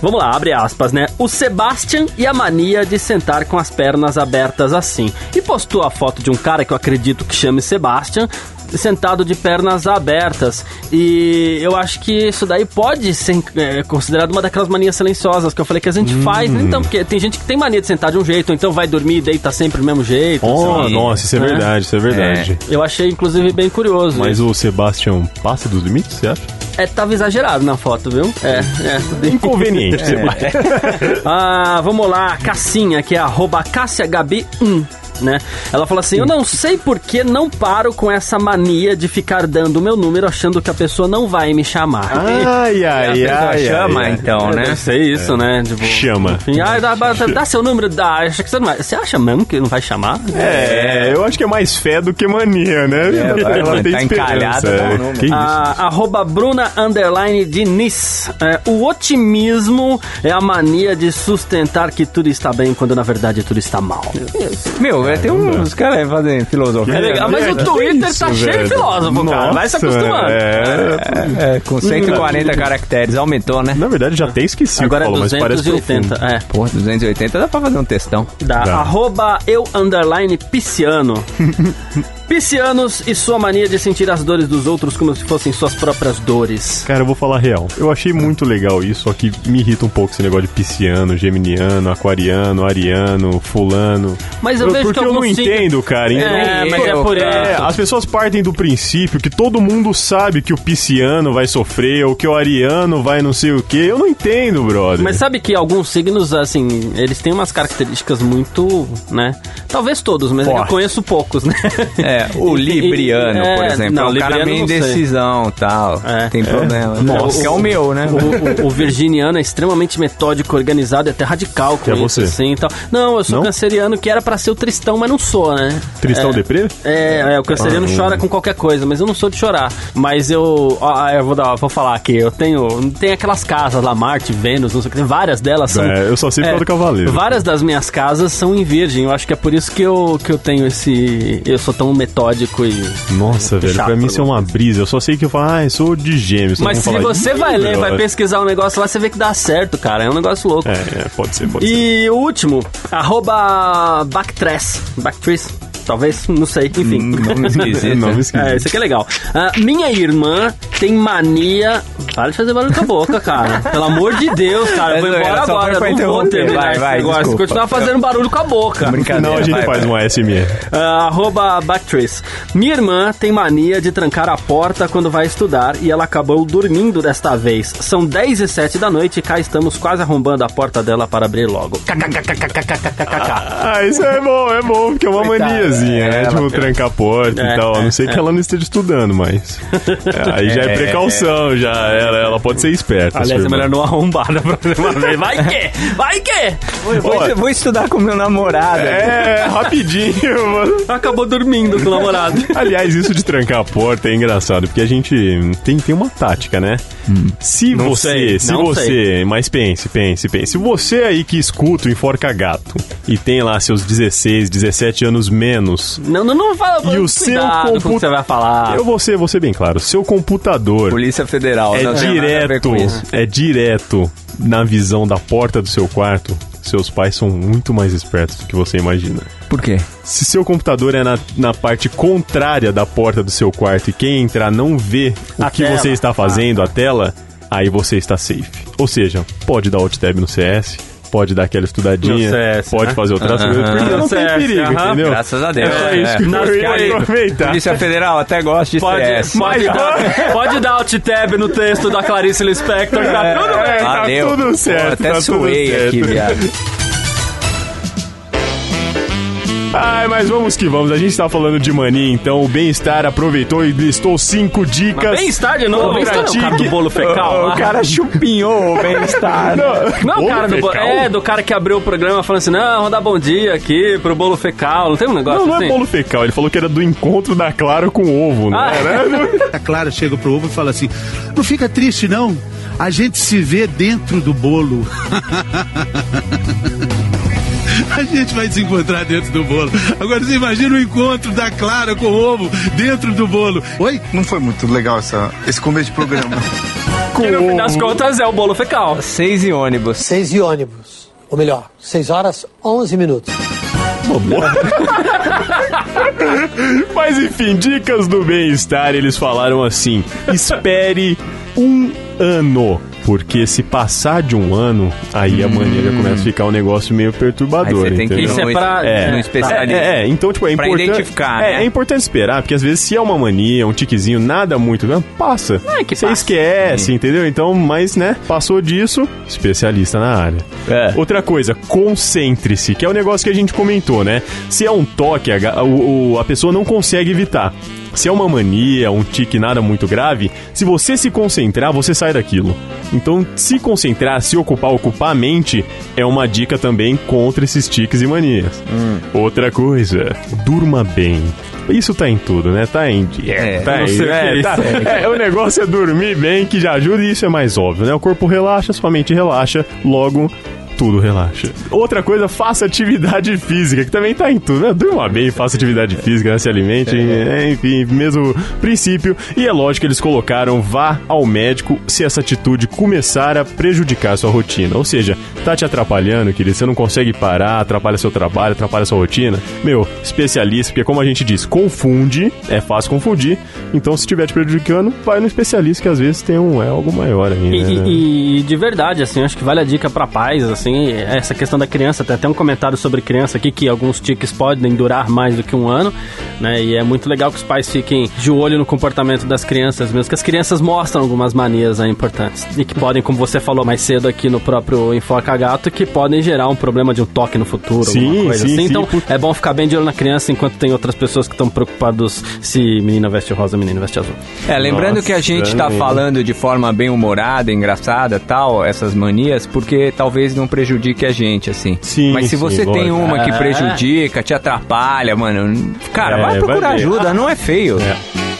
Vamos lá, abre aspas, né? O Sebastian e a mania de sentar com as pernas abertas assim. E postou a foto de um cara que eu acredito que chame Sebastian, sentado de pernas abertas. E eu acho que isso daí pode ser é, considerado uma daquelas manias silenciosas que eu falei que a gente faz, né? Então, porque tem gente que tem mania de sentar de um jeito, ou então vai dormir e deita sempre do mesmo jeito. Oh, assim. nossa, isso é É. verdade, isso é verdade. Eu achei, inclusive, bem curioso. Mas o Sebastian passa dos limites, você acha? É, tava exagerado na foto, viu? É, é. Inconveniente, Sebastian. Ah, vamos lá, Cassinha, que é arroba CassiaGabi1. Né? Ela fala assim: Eu não sei por que não paro com essa mania de ficar dando o meu número achando que a pessoa não vai me chamar. Ai, ai, pessoa ai, chama, ai, então, É, né? Deve ser isso, né? Tipo, Chama. Enfim, ah, dá, dá- dá seu número, dá. Acha que você não vai. Você acha mesmo que não vai chamar? É, eu acho que é mais fé do que mania, né? vai, Ela tem tá encalhada, é. número. Que isso? A, arroba Bruna Underline Diniz. É, o otimismo é a mania de sustentar que tudo está bem quando na verdade tudo está mal. Meu, vai ter uns caras aí fazendo filosofia. É legal, mas o Que Twitter isso, tá cheio de filósofo, cara. Vai se Nossa, acostumando. É, É, com 140 caracteres, aumentou, né? Na verdade, já até esqueci Agora é o que falou, mas parece 280. profundo. É. Pô, 280 dá pra fazer um textão. Da Dá. arroba eu underline pisciano. Piscianos e sua mania de sentir as dores dos outros como se fossem suas próprias dores. Cara, eu vou falar a real. Eu achei muito legal isso, só que me irrita um pouco esse negócio de pisciano, geminiano, aquariano, ariano, fulano. Mas eu vejo Porque que eu não entendo, cara. Então, É, mas é por É, as pessoas partem do princípio que todo mundo sabe que o pisciano vai sofrer ou que o ariano vai não sei o quê. Eu não entendo, brother. Mas sabe que alguns signos, assim, eles têm umas características muito, né? Talvez todos, mas é que eu Forte. conheço poucos, né? É, o E- e- libriano, é, por exemplo, não, é um cara libriano meio indecisão e tal. É. Tem problema. Nossa. Que é o meu, né? O, o- o virginiano é extremamente metódico, organizado, é até radical com Que é isso, você. assim, e tal. Não, eu sou Não? canceriano, que era pra ser o tristão tristão, mas não sou, né? Tristão é, deprê? É, é, o canceriano Ah, chora com qualquer coisa, mas eu não sou de chorar. Mas eu. Ó, eu vou, dar, vou falar aqui, eu tenho. Tem aquelas casas lá, Marte, Vênus, não sei o que, tem várias delas são. É, eu só sei causa do Cavaleiro. Várias das minhas casas são em virgem. Eu acho que é por isso que eu, que eu tenho esse. Eu sou tão metódico e. Nossa, velho, chato pra mim pra isso é uma brisa. Eu só sei que eu falo, ah, eu sou de gêmeos. Mas se fala, você "Ih, vai ler, vai melhor." pesquisar um negócio lá, você vê que dá certo, cara. É um negócio louco. É, é, pode ser, pode ser. E o último, arroba Backtress. Backstreet talvez, não sei, enfim. Nome não Nome esquisito. É, né? isso aqui é legal. Uh, minha irmã tem mania. Para de fazer barulho com a boca, cara. Pelo amor de Deus, cara. Eu vou é, embora agora. vai não vou terminar vai, vai, agora. Desculpa. Continuar fazendo barulho com a boca. Não, a gente vai, faz vai. um ASMR. Uh, arroba Batrice. Minha irmã tem mania de trancar a porta quando vai estudar e ela acabou dormindo desta vez. São 10 e 7 da noite e cá estamos quase arrombando a porta dela para abrir logo. Ah, isso é bom, é bom, porque é uma mania maniazinha, né? é, Tipo, ela- trancar a porta É, e tal. A é, não ser que é. ela não esteja estudando, mas. é, aí já é É, precaução, já. Ela, ela pode ser esperta. Aliás, é melhor não arrombar da próxima vez. Vai que! Vai que! Vou, vou estudar com meu namorado. É, rapidinho, mano. Acabou dormindo com o namorado. Aliás, isso de trancar a porta é engraçado, porque a gente tem, tem uma tática, né? Se Não você, sei, se não você, sei. mas pense, pense, pense. Se você aí que escuta o Enforca Gato e tem lá seus 16, 17 anos menos, Não, não, não fala. E o seu com o que computa- você vai falar. eu vou ser, vou ser bem claro, seu computador Polícia Federal. é direto, é direto na visão da porta do seu quarto. Seus pais são muito mais espertos do que você imagina. Por quê? Se seu computador é na, na parte contrária da porta do seu quarto e quem entrar não vê o A que tela. você está fazendo, a tela, aí você está safe. Ou seja, pode dar alt tab no CS, pode dar aquela estudadinha, CS, pode né? fazer outras Aham. coisas, porque não tem CS, perigo, aham. entendeu? Graças a Deus. É só isso que Nas eu ia aproveitar. Polícia Federal, até gosto de Pode, CS. pode, dar, pode dar alt tab no texto da Clarice Lispector, tá tudo bem. É, tá Valeu. tudo certo, Pô, até tá suei aqui, viado. Ai, mas vamos que vamos. A gente tá falando de mania, então o Bem-Estar aproveitou e listou cinco dicas. Bem-estar de novo, bem-estar não, o cara do bolo fecal. O lá. cara chupinhou o bem-estar. Não, o Bolo cara do bolo, fecal? é, do cara que abriu o programa falando assim, não, vamos dar bom dia aqui pro bolo fecal. Não tem um negócio Não, não assim? é bolo fecal. Ele falou que era do encontro da Clara com o ovo, né? Ah, Era- A Clara chega pro ovo e fala assim: Não fica triste, não. A gente se vê dentro do bolo. A gente vai se encontrar dentro do bolo. Agora você imagina o encontro da Clara com o ovo dentro do bolo. Oi? Não foi muito legal essa, esse começo de programa. Que no fim das contas é o bolo fecal. Seis e ônibus. 6 e ônibus. Ou melhor, 6 horas 11 minutos. Mas enfim, dicas do bem-estar, eles falaram assim: espere um ano. Porque se passar de um ano, aí a mania já começa a ficar um negócio meio perturbador. Aí você tem que ir entendeu? Isso é pra- no É, especialista. é, é, então, tipo, é Pra importante. identificar, é, né? é importante esperar, porque às vezes se é uma mania, um tiquezinho, nada muito, né, passa. É que Você passa. esquece, entendeu? Então, mas, né, passou disso, especialista na área. É. Outra coisa, concentre-se, que é o negócio que a gente comentou, né? Se é um toque, a, o- a pessoa não consegue evitar. Se é uma mania, um tique nada muito grave, se você se concentrar, você sai daquilo. Então, se concentrar, se ocupar, ocupar a mente, é uma dica também contra esses tiques e manias. Outra coisa, durma bem. Isso tá em tudo, né? Tá em dieta, É, tá não em... é, é tá- isso, é, o negócio é dormir bem, que já ajuda, e isso é mais óbvio, né? O corpo relaxa, sua mente relaxa, logo tudo relaxa. Outra coisa, faça atividade física, que também tá em tudo, né? Durma bem, faça atividade física, né? se alimente, é, enfim, mesmo princípio. E é lógico que eles colocaram, vá ao médico se essa atitude começar a prejudicar a sua rotina. Ou seja, tá te atrapalhando, querido, você não consegue parar, atrapalha seu trabalho, atrapalha sua rotina. Meu, especialista, porque como a gente diz, confunde, é fácil confundir. Então, se estiver te prejudicando, vai no especialista, que às vezes tem um, é algo maior ainda. E, né? e- e de verdade, assim, acho que vale a dica pra pais, assim, essa questão da criança, tem até um comentário sobre criança aqui, que alguns tiques podem durar mais do que um ano, né, e é muito legal que os pais fiquem de olho no comportamento das crianças mesmo, que as crianças mostram algumas manias aí, importantes, e que podem, como você falou mais cedo aqui no próprio Enfoca Gato, que podem gerar um problema de um toque no futuro, Sim, alguma coisa sim, assim, sim, então por- é bom ficar bem de olho na criança, enquanto tem outras pessoas que estão preocupados se menina veste rosa, menino veste azul. É, lembrando Nossa, que a gente tá né? falando de forma bem humorada, engraçada tal, essas manias, porque talvez não prejudique a gente, assim. Sim, Mas se sim, você tem uma que É. prejudica, te atrapalha, mano, cara, É, vai procurar vai ajuda, não é feio. É.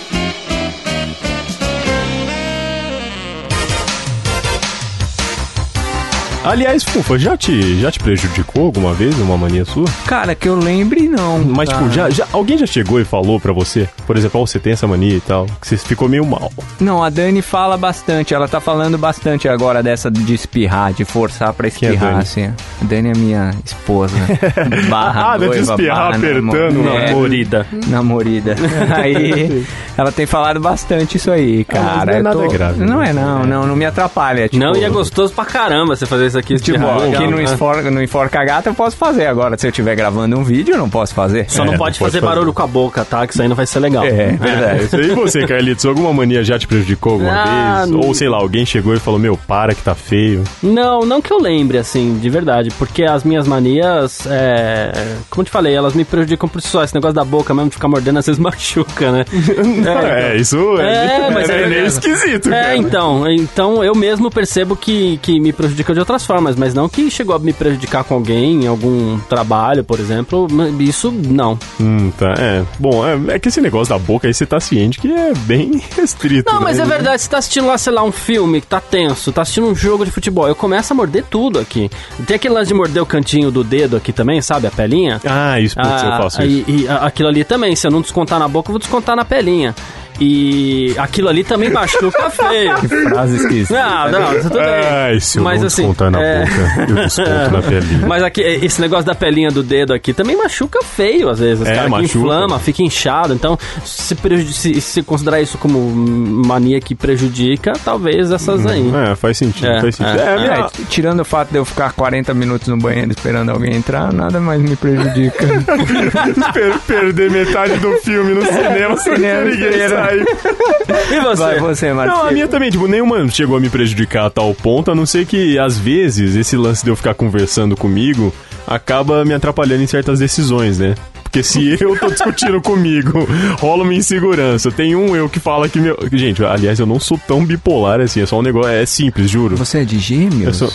Aliás, Fufa, já te, já te prejudicou alguma vez uma mania sua? Cara, que eu lembre, não. Mas, tá? tipo, já, já, alguém já chegou e falou pra você, por exemplo, ó, você tem essa mania e tal, que você ficou meio mal. Não, a Dani fala bastante, ela tá falando bastante agora dessa de espirrar, de forçar pra é a espirrar, assim. A Dani é minha esposa. Barra Ah, noiva, espirrar barra apertando, namo- é, Namorida. namorida. Aí ela tem falado bastante isso aí, Ah, mas cara. não é nada grave, Não né? é não, não, não me atrapalha. Tipo, Não, e é gostoso pra caramba você fazer isso aqui. Tipo, aqui legal, no, né? Enforca, no Enforca Gata eu posso fazer agora. Se eu estiver gravando um vídeo, eu não posso fazer. Só É, não não pode fazer fazer. barulho com a boca, tá? Que isso aí não vai ser legal. É, verdade. Isso aí, e você, Carlitos, alguma mania já te prejudicou alguma Ah, vez? não. Ou, sei lá, alguém chegou e falou, meu, para que tá feio. Não, não que eu lembre, assim, de verdade. Porque as minhas manias, é... Como eu te falei, elas me prejudicam por si só. Esse negócio da boca mesmo, de ficar mordendo, às vezes machuca, né? É, isso é, É, mas é é, meio verdade. esquisito, É, cara. então, então eu mesmo percebo que, que me prejudica de outras formas, mas não que chegou a me prejudicar com alguém, em algum trabalho, por exemplo, isso não. Hum, tá, é. Bom, é, é que esse negócio da boca aí você tá ciente que é bem restrito. Não, mas né? é verdade, você tá assistindo lá, sei lá, um filme que tá tenso, tá assistindo um jogo de futebol, eu começo a morder tudo aqui. Tem aquele lance de morder o cantinho do dedo aqui também, sabe, a pelinha? Ah, isso, putz, eu Ah, faço e, isso. e a- aquilo ali também, se eu não descontar na boca, eu vou descontar na pelinha. E aquilo ali também machuca feio. Frase esquisita. Não, não, tudo bem. Ai, se eu Mas não assim, descontar na é- boca, eu desconto na pelinha. Mas aqui, esse negócio da pelinha do dedo aqui também machuca feio, às vezes. É, cara, que machuca. inflama, fica inchado. Então, se, se, se considerar isso como mania que prejudica, talvez essas aí. É, faz sentido, É, faz sentido. é, É, a minha- É, tirando o fato de eu ficar 40 minutos no banheiro esperando alguém entrar, nada mais me prejudica. per- perder metade do filme no cinema sem cinema ninguém E você? Vai você, Marcelo. Não, a minha também, tipo, nenhuma chegou a me prejudicar a tal ponto, a não ser que, às vezes, esse lance de eu ficar conversando comigo acaba me atrapalhando em certas decisões, né? Porque se eu tô discutindo comigo, rola uma insegurança. Tem um eu que fala que meu. Gente, aliás, eu não sou tão bipolar assim, é só um negócio. É simples, juro. Você é de Eu gêmeos? sou.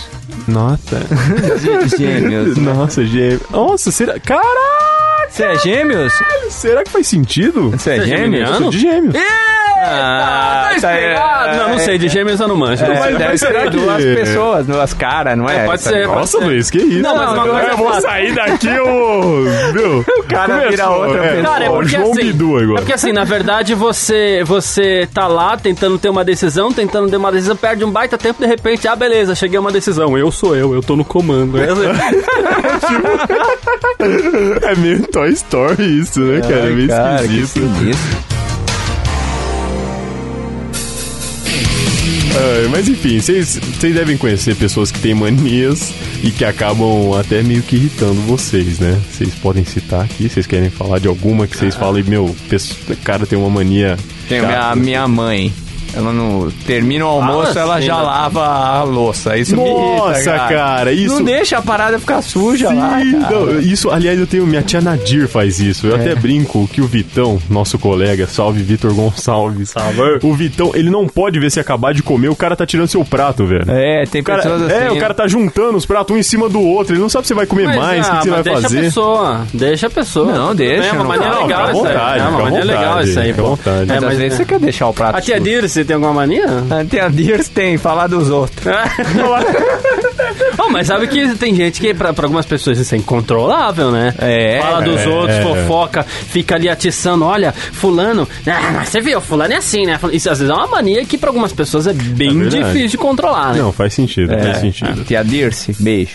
Nossa. De gêmeos. Nossa, gêmeo. Nossa, será. Caralho! Você é gêmeos? Será que faz sentido? Você é é gêmeos? geminiano? Eu sou de gêmeos. Ah, tá explicado. Não, não sei, de gêmeos eu não manjo. É, Mas- deve mas ser que- duas pessoas, duas caras, não é? É, pode Essa- ser, pode Nossa, ser. Luiz, que isso? Não, mas uma coisa eu é vou fato. sair daqui, eu. Viu? O cara vira outra pessoa. Cara, é porque João assim, Bidu agora. é porque assim, na verdade, você você tá lá tentando ter uma decisão, tentando ter uma decisão, perde um baita tempo, de repente, ah, beleza, cheguei a uma decisão. Eu sou eu, eu tô no comando. É meio Toy Story isso, né, cara? É meio Cara, que esquisito. É, mas enfim, vocês vocês devem conhecer pessoas que têm manias e que acabam até meio que irritando vocês, né? Vocês podem citar aqui, vocês querem falar de alguma que vocês falem, meu, o cara tem uma mania. Tem a minha mãe. Ela não termina o almoço, Ah, ela sim, já né? lava a louça. Isso me Nossa, irrita, cara. cara, isso. Não deixa a parada ficar suja lá, Sim, cara. não, isso, aliás, eu tenho. Minha tia Nadir faz isso. Eu até brinco que o Vitão, nosso colega, salve Vitor Gonçalves. Salve. O Vitão, ele não pode ver se acabar de comer, o cara tá tirando seu prato, velho. É, tem O cara, pessoas assim. é, o cara tá juntando os pratos um em cima do outro. Ele não sabe se vai comer Mas, mais, o que, ah, que você vai deixa fazer. a pessoa, deixa a pessoa. Não, deixa, É uma não mania fala, legal fica à isso aí. vontade, É uma fica à mania legal vontade, isso aí, fica à pô. vontade. É, Mas às mas vezes você quer deixar o prato A tia sujo. Dirce tem alguma mania? A tia Dirce tem, falar dos outros. oh, mas sabe que tem gente que, pra, pra algumas pessoas, isso é incontrolável, né? É, Fala dos é. outros, fofoca, fica ali atiçando. Olha, fulano... Ah, mas você viu, fulano é assim, né? Isso às vezes é uma mania que pra algumas pessoas é bem É difícil de controlar, né? Não, faz sentido, É. faz sentido. Tia Dirce, beijo.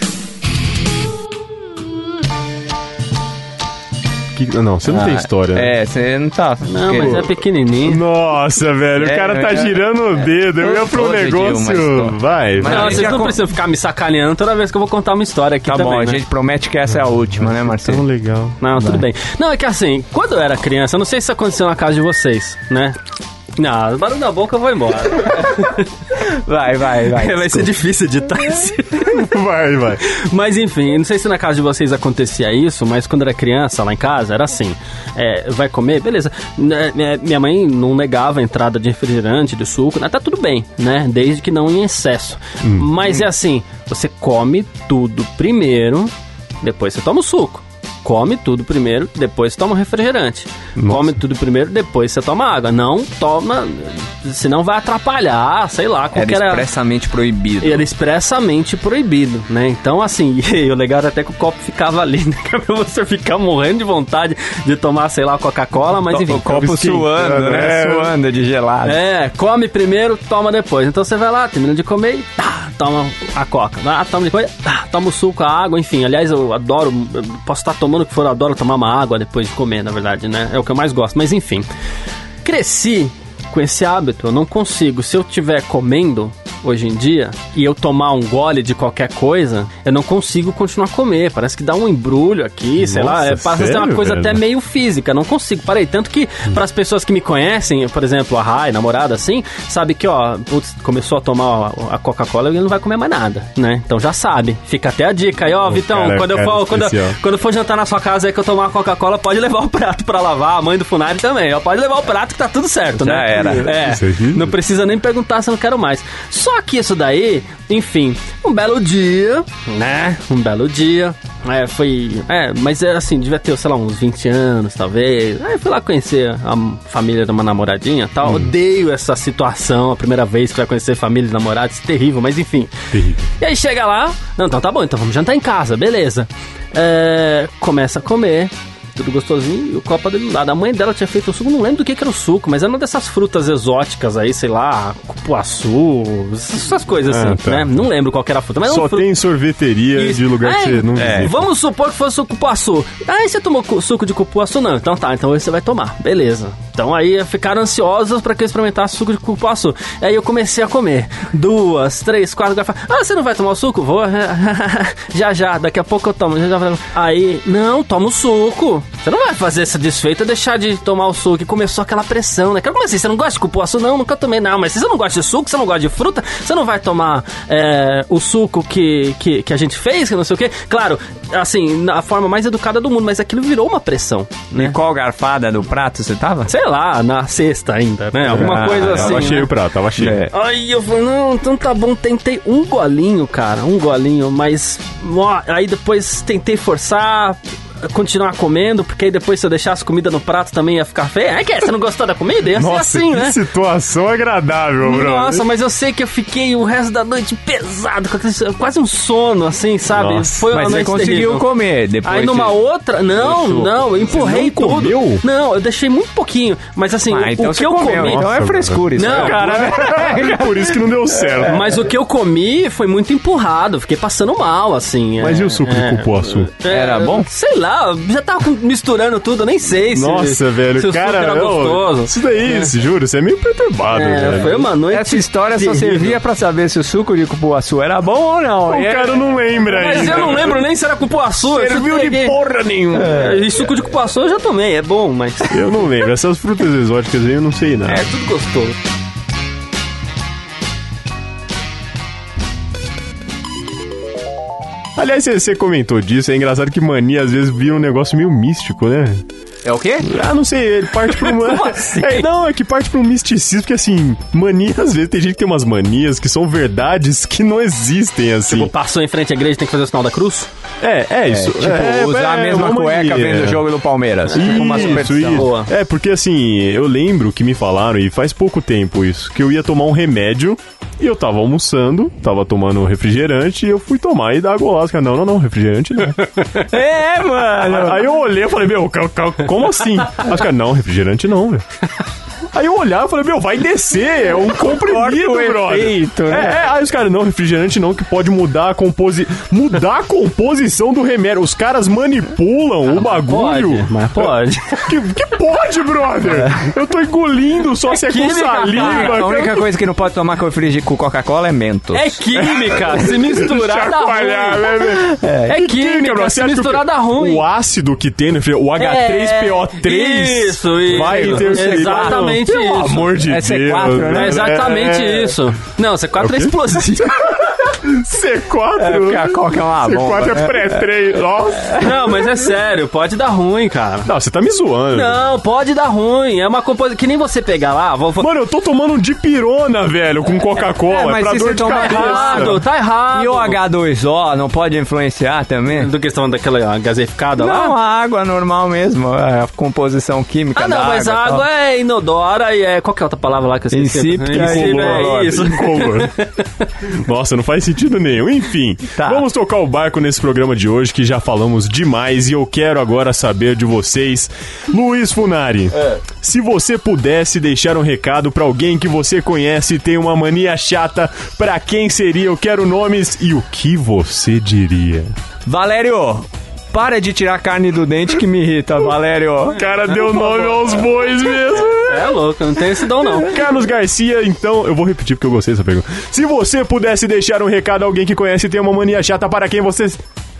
Que- não, você não tem história. né? É, você não tá. Não, mas é pequenininho. Nossa, velho, É, o cara tá eu- girando o dedo. Eu ia pro Gil, negócio. Vai, Mas- vai. Não, a vocês não con- precisam ficar me sacaneando toda vez que eu vou contar uma história aqui Tá também, bom, a né? gente promete que essa é a última, né, Tão Marcelo? legal. Não, tudo bem. Não, é que assim, quando eu era criança, eu não sei se isso aconteceu na casa de vocês, né? Não, barulho na boca eu vou embora. Vai, vai, vai. Vai ser difícil editar esse. Vai, vai. Mas enfim, não sei se na casa de vocês acontecia isso, mas quando era criança lá em casa era assim: é, vai comer, beleza. Né, Minha mãe não negava a entrada de refrigerante, de suco, né, tá tudo bem, né? Desde que não em excesso. Mas é assim: você come tudo primeiro, depois você toma o suco. Come tudo primeiro, depois toma o refrigerante. Come tudo primeiro, depois você toma água. Não toma, senão vai atrapalhar, sei lá, Era qualquer. expressamente proibido. É expressamente proibido, né? Então, assim, o legal era até que o copo ficava ali, né? Pra você ficar morrendo de vontade de tomar, sei lá, Coca-Cola, mas enfim. o copo suando, né? É. Suando de gelado. É, come primeiro, toma depois. Então você vai lá, termina de comer e tá, toma a coca. Ah, toma depois, tá, toma o suco, a água, enfim. Aliás, eu adoro, posso estar tomando o que for, eu adoro tomar uma água depois de comer, na verdade, né? É o que eu mais gosto. Mas enfim, cresci com esse hábito, eu não consigo. Se eu estiver comendo hoje em dia e eu tomar um gole de qualquer coisa, eu não consigo continuar a comer. Parece que dá um embrulho aqui, sei lá. Nossa, É, a ser uma sério, coisa velho? até meio física. Não consigo. Parei. Tanto que, para as pessoas que me conhecem, por exemplo, a Rai, namorada assim, sabe que, ó, putz, começou a tomar a Coca-Cola e ele não vai comer mais nada, né? Então já sabe. Fica até a dica aí, ó, Vitão, cara, quando eu for, quando, quando for jantar na sua casa aí que eu tomar uma Coca-Cola, pode levar o prato pra lavar, a mãe do Funari também, ó, pode levar o prato que tá tudo certo, Já né? era. É, aqui- não precisa nem perguntar se eu não quero mais. Só que isso daí, enfim, um belo dia, né? Um belo dia. É, foi. É, mas é assim, devia ter, sei lá, uns 20 anos, talvez. Aí fui lá conhecer a família de uma namoradinha e tal. Odeio essa situação, a primeira vez que vai conhecer família de namorados, terrível, mas enfim. Terrível. E aí chega lá, não, então tá bom, então vamos jantar em casa, beleza. É, começa a comer, tudo gostosinho, e o copo dele do lado. A mãe dela tinha feito o suco, não lembro do que, que era o suco, mas era uma dessas frutas exóticas aí, sei lá, cupuaçu, essas coisas Ah, assim, tá. né? Não lembro qual que era a fruta, mas era Só fruta. tem sorveteria Isso. de lugar que Ai, você não é. Vamos supor que fosse o cupuaçu. Aí você tomou suco de cupuaçu? Não. Então tá, então você vai tomar. Beleza. Então aí ficaram ansiosos pra que eu experimentasse suco de cupuaçu. Aí eu comecei a comer. Duas, três, quatro garrafas. Ah, você não vai tomar o suco? Vou. já, já. Daqui a pouco eu tomo. Já, já. Aí, não, toma o suco. Você não vai fazer essa desfeita deixar de tomar o suco. E começou aquela pressão, né? Como assim? Você não gosta de cupuaço? Não, nunca tomei. Não, mas se você não gosta de suco, você não gosta de fruta, você não vai tomar é, o suco que, que, que a gente fez, que não sei o quê. Claro, assim, na forma mais educada do mundo, mas aquilo virou uma pressão, né? Qual garfada do prato você tava? Sei lá, na sexta ainda, né? Alguma Ah, coisa assim. Tava cheio né? o prato, tava cheio. É. Aí eu falei, não, então tá bom, tentei um golinho, cara, um golinho, mas ó, aí depois tentei forçar, continuar comendo, porque aí depois se eu deixasse comida no prato também ia ficar feio. É que você não gostou da comida? Ia ser Nossa, assim, que né? situação agradável, bro. Nossa, mas eu sei que eu fiquei o resto da noite pesado, quase um sono, assim, sabe? Nossa, Foi uma Mas você noite conseguiu terrível. comer depois. Aí numa de- outra, não, não, eu empurrei não tudo. comeu? Não, eu deixei muito pouquinho, mas assim, Ah, o, então o você que eu comeu. comi, Então é frescura isso. Não, aí. É Por isso que não deu certo. mas o que eu comi foi muito empurrado, fiquei passando mal, assim. Mas é, e o suco é, de cupuaçu? Era bom? Sei lá, já tava com- misturando tudo, eu nem sei se. Nossa, se velho, o suco cara, era gostoso. isso daí, juro, você é meio perturbado, É, velho. foi uma noite. Essa história só terrível. servia pra saber se o suco de cupuaçu era bom ou não. O E é- cara não lembra Mas ainda. eu não lembro nem se era cupuaçu. eu Serviu só de peguei- porra nenhuma. É, E suco de cupuaçu eu já tomei, é bom, mas Eu não lembro. Essas frutas exóticas aí eu não sei nada. é tudo gostoso. Aliás, você- comentou disso, é engraçado que mania às vezes vira um negócio meio místico, né? É o quê? Ah, não sei, ele parte pra uma. É, não, é que parte pra um misticismo, porque assim, mania, às vezes tem gente que tem umas manias que são verdades que não existem, assim. Tipo, passou em frente à igreja tem que fazer o sinal da cruz? é, é isso. Tipo, é, usar a é mesma uma cueca mania. vendo o jogo do Palmeiras. tipo uma superstição. Boa. É, porque assim, eu lembro que me falaram, e faz pouco tempo isso, que eu ia tomar um remédio e eu tava almoçando, tava tomando refrigerante e eu fui tomar e dar golaço. Não, não, não, refrigerante não. É, mano. Aí eu olhei e falei, meu, como assim? Os caras, não, refrigerante não, velho. Aí eu olhava e falei, meu, vai descer, é um comprimido, brother. efeito, né? É, é, aí os caras, não, refrigerante não, que pode mudar a composi... Mudar a composição do remédio. Os caras manipulam o bagulho. Pode, mas pode. Que, que pode, brother? Eu tô engolindo só se é com química, saliva. cara. A única coisa que não pode tomar com refrigerante com Coca-Cola é Mentos. É química, se misturar dá ruim. né? É, É química, bro, se misturar dá ruim. O ácido que tem, no refrigerante, o H3PO3. Isso, isso. Vai interferir. Exatamente Pelo isso. amor de É Deus. C4, né? É exatamente É. isso. Não, C4 É é, explosivo. C4. É, porque a coca é uma bomba. C4 é né? pré-3. Nossa. Não, mas é sério, pode dar ruim, cara. Não, você tá me zoando. Não, pode dar ruim. É uma composição. Que nem você pegar lá. Vou, vou... Mano, eu tô tomando um dipirona, velho, com É, Coca-Cola. mas pra se dor você de tomar cabeça. errado, tá errado. E o H2O não pode influenciar também? Do que estão daquela gaseificada lá? Não, a água normal mesmo, a composição química Ah, não, da mas a água. água é inodora e é. Qual que é a outra palavra lá que eu esqueci? Insípida Incolor, é isso. incolor. Nossa, não faz sentido nenhum. Enfim, Tá. vamos tocar o barco nesse programa de hoje que já falamos demais e eu quero agora saber de vocês. Luiz Funari, se você pudesse deixar um recado pra alguém que você conhece e tem uma mania chata, pra quem seria? Eu quero nomes e o que você diria? Valério, para de tirar carne do dente que me irrita, Valério. O cara deu nome aos bois mesmo. É louco, não tem esse dom não. Carlos Garcia, então, eu vou repetir porque eu gostei dessa pergunta. Se você pudesse deixar um recado a alguém que conhece e tem uma mania chata, para quem você.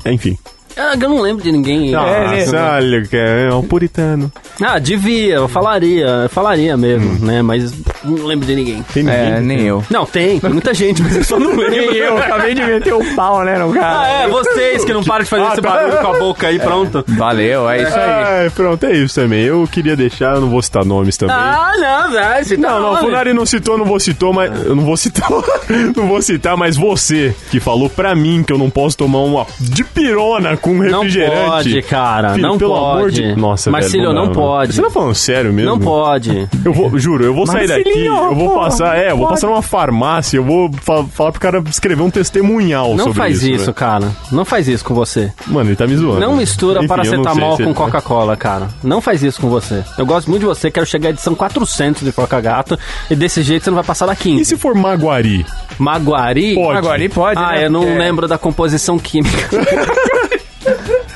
Enfim. Ah, Eu não lembro de ninguém. Nossa, olha, cara, é um puritano. Ah, devia, eu falaria, eu falaria mesmo, né? Mas não lembro de ninguém. Tem ninguém. É, nem eu. Não, tem, tem muita gente, mas eu só não lembro. Nem eu, acabei de meter o pau, né, no cara. Ah, é, vocês que não param de fazer Ah, esse tá. barulho com a boca aí, pronto. Valeu, é isso aí. Ah, pronto, é isso também. Eu queria deixar, eu não vou citar nomes também. Ah, não, vai, se Não, não, o Funari não citou, não vou citar, mas. Eu não vou citar. não vou citar, mas você que falou pra mim que eu não posso tomar uma de pirona com Não refrigerante. pode, cara, Filho, não pelo pode. amor de. Nossa, Marcílio, velho, não dá, pode. Você tá falando sério mesmo? Não pode. Eu vou, juro, eu vou sair daqui, eu vou pô, passar, é, eu vou passar numa farmácia, eu vou fa- falar pro cara escrever um testemunhal Não sobre faz isso. isso, né? cara. Não faz isso com você. Mano, ele tá me zoando. Não mistura Enfim, não paracetamol com ele- Coca-Cola, cara. Não faz isso com você. Eu gosto muito de você, quero chegar à edição 400 de Foca Gato e desse jeito você não vai passar da E 15. se for Maguari? Maguari? Pode. E pode, Ah, né? eu não Porque- lembro da composição química.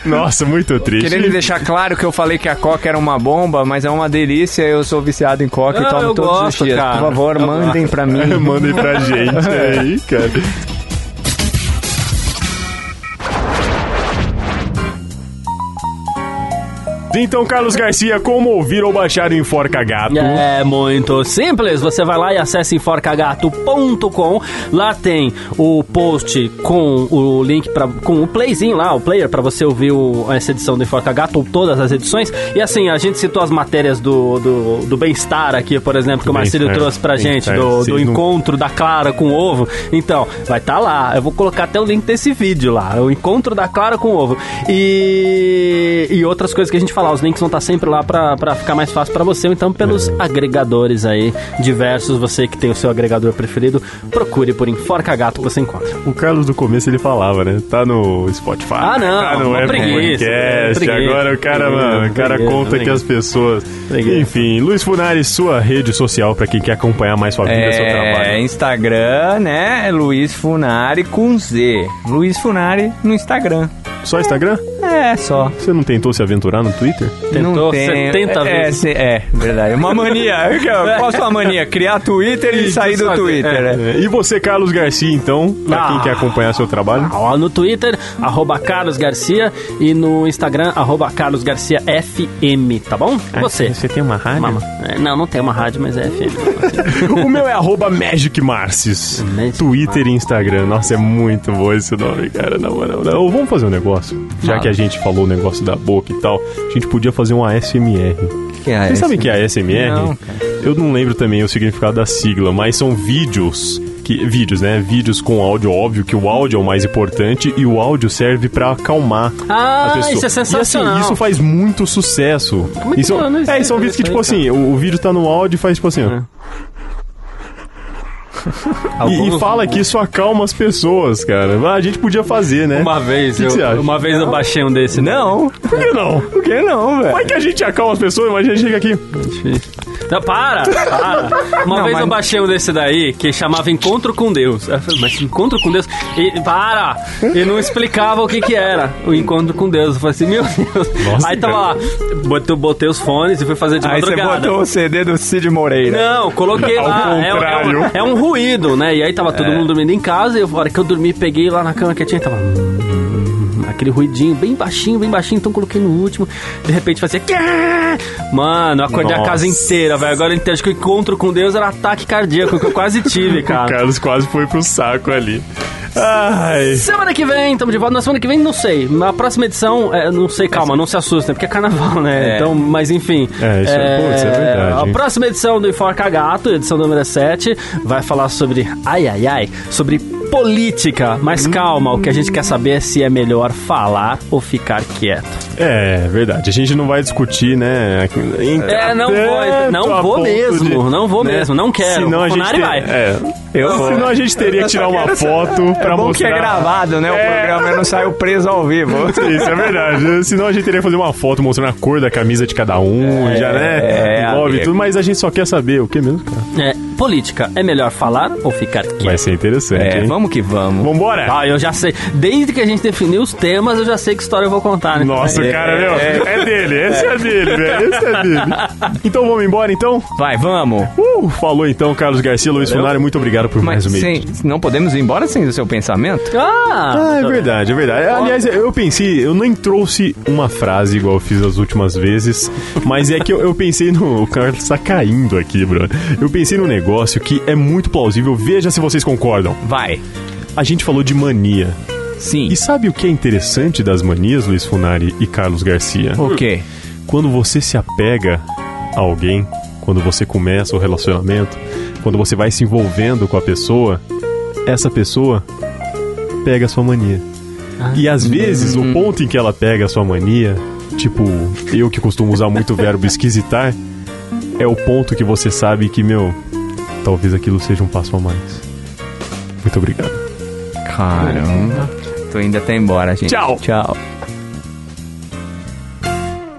Nossa, muito triste. Querendo deixar claro que eu falei que a Coca era uma bomba, mas é uma delícia, eu sou viciado em Coca Não, e tomo todos gosto, os dias. cara. Por favor, Eu mandem pra mim. Mandem pra gente aí, cara. Então, Carlos Garcia, como ouvir ou baixar o Enforca Gato? É muito simples. Você vai lá e acessa enforcagato.com. Lá tem o post com o link para com o playzinho lá, o player para você ouvir o- essa edição do Enforca Gato ou todas as edições. E assim, a gente citou as matérias do, do, do bem-estar aqui, por exemplo, que o Marcílio Bem-estar, trouxe pra gente, do, do encontro da Clara com o ovo. Então, vai estar lá. Eu vou colocar até o link desse vídeo lá. O encontro da Clara com o ovo. E, e outras coisas que a gente falar. Os links vão estar sempre lá pra, pra ficar mais fácil pra você. Então, pelos agregadores aí diversos. Você que tem o seu agregador preferido, procure por Enforca Gato que você encontra. O Carlos do começo ele falava, né? Tá no Spotify. Ah, não, Tá no Apple preguiça, Podcast. preguiça, Agora o cara, preguiça, mano, o cara preguiça, conta que as pessoas. Preguiça. Enfim, Luiz Funari, sua rede social pra quem quer acompanhar mais sua vida, seu É, trabalho. Instagram, né? Luiz Funari com Z. Luiz Funari no Instagram. Só Instagram? É, só. Você não tentou se aventurar no Twitter? Tentou não tem, 70 é, vezes. É, é, verdade. Uma mania. Eu posso uma mania? Criar Twitter e sair do Twitter, é. É, E você, Carlos Garcia, então, pra quem Ah. quer acompanhar seu trabalho? Lá no Twitter, arroba Carlos Garcia e no Instagram, arroba Carlos Garcia FM, tá bom? E você? Você tem uma rádio? Mama. É, não, não tem uma rádio, mas é FM. o meu é arroba Magic Marcis. Magic Twitter e Instagram. Nossa, é muito bom esse nome, cara. Na moral. Não, Ô, vamos fazer um negócio. Já que a gente falou o negócio da boca e tal, a gente podia fazer um ASMR. Que é Vocês sabem o que é ASMR? Não, Eu não lembro também o significado da sigla, mas são vídeos. Que, vídeos, né? Vídeos com áudio, óbvio que o áudio é o mais importante e o áudio serve pra acalmar Ah, as pessoas. isso é sensacional. E assim, isso faz muito sucesso. Como é que Isso- eu não é, e são vídeos que, tipo aí, assim, o, o vídeo tá no áudio e faz tipo assim, ó. E, e fala que isso acalma as pessoas, cara. Ah, A gente podia fazer, né? Uma vez, que eu, que uma vez eu baixei um desse. Não. Por que não? Por que não, velho? Como é que a gente acalma as pessoas? Imagina a gente chega aqui. Não, para, para. Uma Não, vez mas- eu baixei um desse daí que chamava Encontro com Deus. Eu falei, mas Encontro com Deus? E, para! E não explicava o que que era o Encontro com Deus. Eu falei assim, meu Deus. Nossa, Aí tava lá, botei, botei os fones e fui fazer de Aí você madrugada. botou o CD do Cid Moreira. Não, coloquei Ao lá. É, é, um, é um ruído, né? E aí tava todo mundo dormindo em casa. E eu, a hora que eu dormi, peguei lá na cama quietinha e tava. hum, aquele ruidinho bem baixinho, bem baixinho, então coloquei no último. De repente fazia. "Quê?" Mano, eu acordei a Nossa. casa inteira, velho. Agora eu entendo que o encontro com Deus era ataque cardíaco, que eu quase tive, O cara. Carlos quase foi pro saco ali. Ai. Semana que vem, estamos de volta. Na semana que vem, não sei. Na próxima edição, é, não sei, calma, não se assustem, porque é carnaval, né? É. Então, mas enfim. É, isso é- pô, isso é verdade, A hein? próxima edição do Enforca Gato, edição número 7, vai falar sobre, ai, ai, ai, sobre política. Mas calma, o que a gente quer saber é se é melhor falar ou ficar quieto. É, verdade. A gente não vai discutir, né? É, não vou, não vou mesmo, de- não vou mesmo, não quero. Senão a gente ter- vai. É. Eu, senão a gente teria que tirar uma foto pra É bom mostrar. que é gravado, né? O É. programa não saiu preso ao vivo. Isso é verdade. Senão a gente teria que fazer uma foto mostrando a cor da camisa de cada um, já, né? é, Envolve tudo, mas a gente só quer saber o que mesmo, cara. É, política, é melhor falar ou ficar quieto? Vai ser interessante, É, hein? vamos que vamos. Vambora! Ah, eu já sei. Desde que a gente definiu os temas, eu já sei que história eu vou contar, né? Nossa, É, cara, meu, é dele, esse é dele, velho, esse é dele. Então vamos embora, então? Vai, vamos. Uh, falou então, Carlos Garcia, Luiz Funari, muito obrigado por mais Mas um sem, não podemos ir embora sem o seu pensamento? Ah, Ah, é verdade, é verdade. Aliás, eu pensei, eu nem trouxe uma frase igual eu fiz as últimas vezes, mas é que eu, eu pensei no. O Carlos tá caindo aqui, bro. Eu pensei num negócio que é muito plausível, veja se vocês concordam. Vai. A gente falou de mania. Sim. E sabe o que é interessante das manias, Luiz Funari e Carlos Garcia? O quê? Quando você se apega a alguém, quando você começa o relacionamento, quando você vai se envolvendo com a pessoa, essa pessoa pega a sua mania. E às vezes, o ponto em que ela pega a sua mania, tipo, eu que costumo usar muito o verbo esquisitar, é o ponto que você sabe que, meu, talvez aquilo seja um passo a mais. Muito obrigado. Caramba. Tô indo até embora, gente. Tchau. Tchau.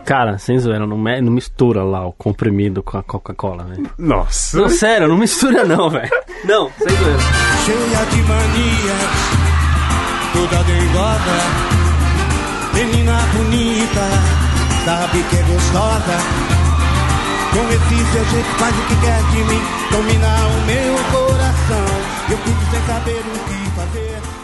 Cara, sem zoeira, não, me- não mistura lá o comprimido com a Coca-Cola, velho. Nossa. Não, sério, não mistura não, velho. Não, sem zoeira. cheia de manias, toda dengosa, menina bonita, sabe que é gostosa. Com esse seu jeito faz o que quer de mim, domina o meu coração. Eu fico sem saber o que fazer.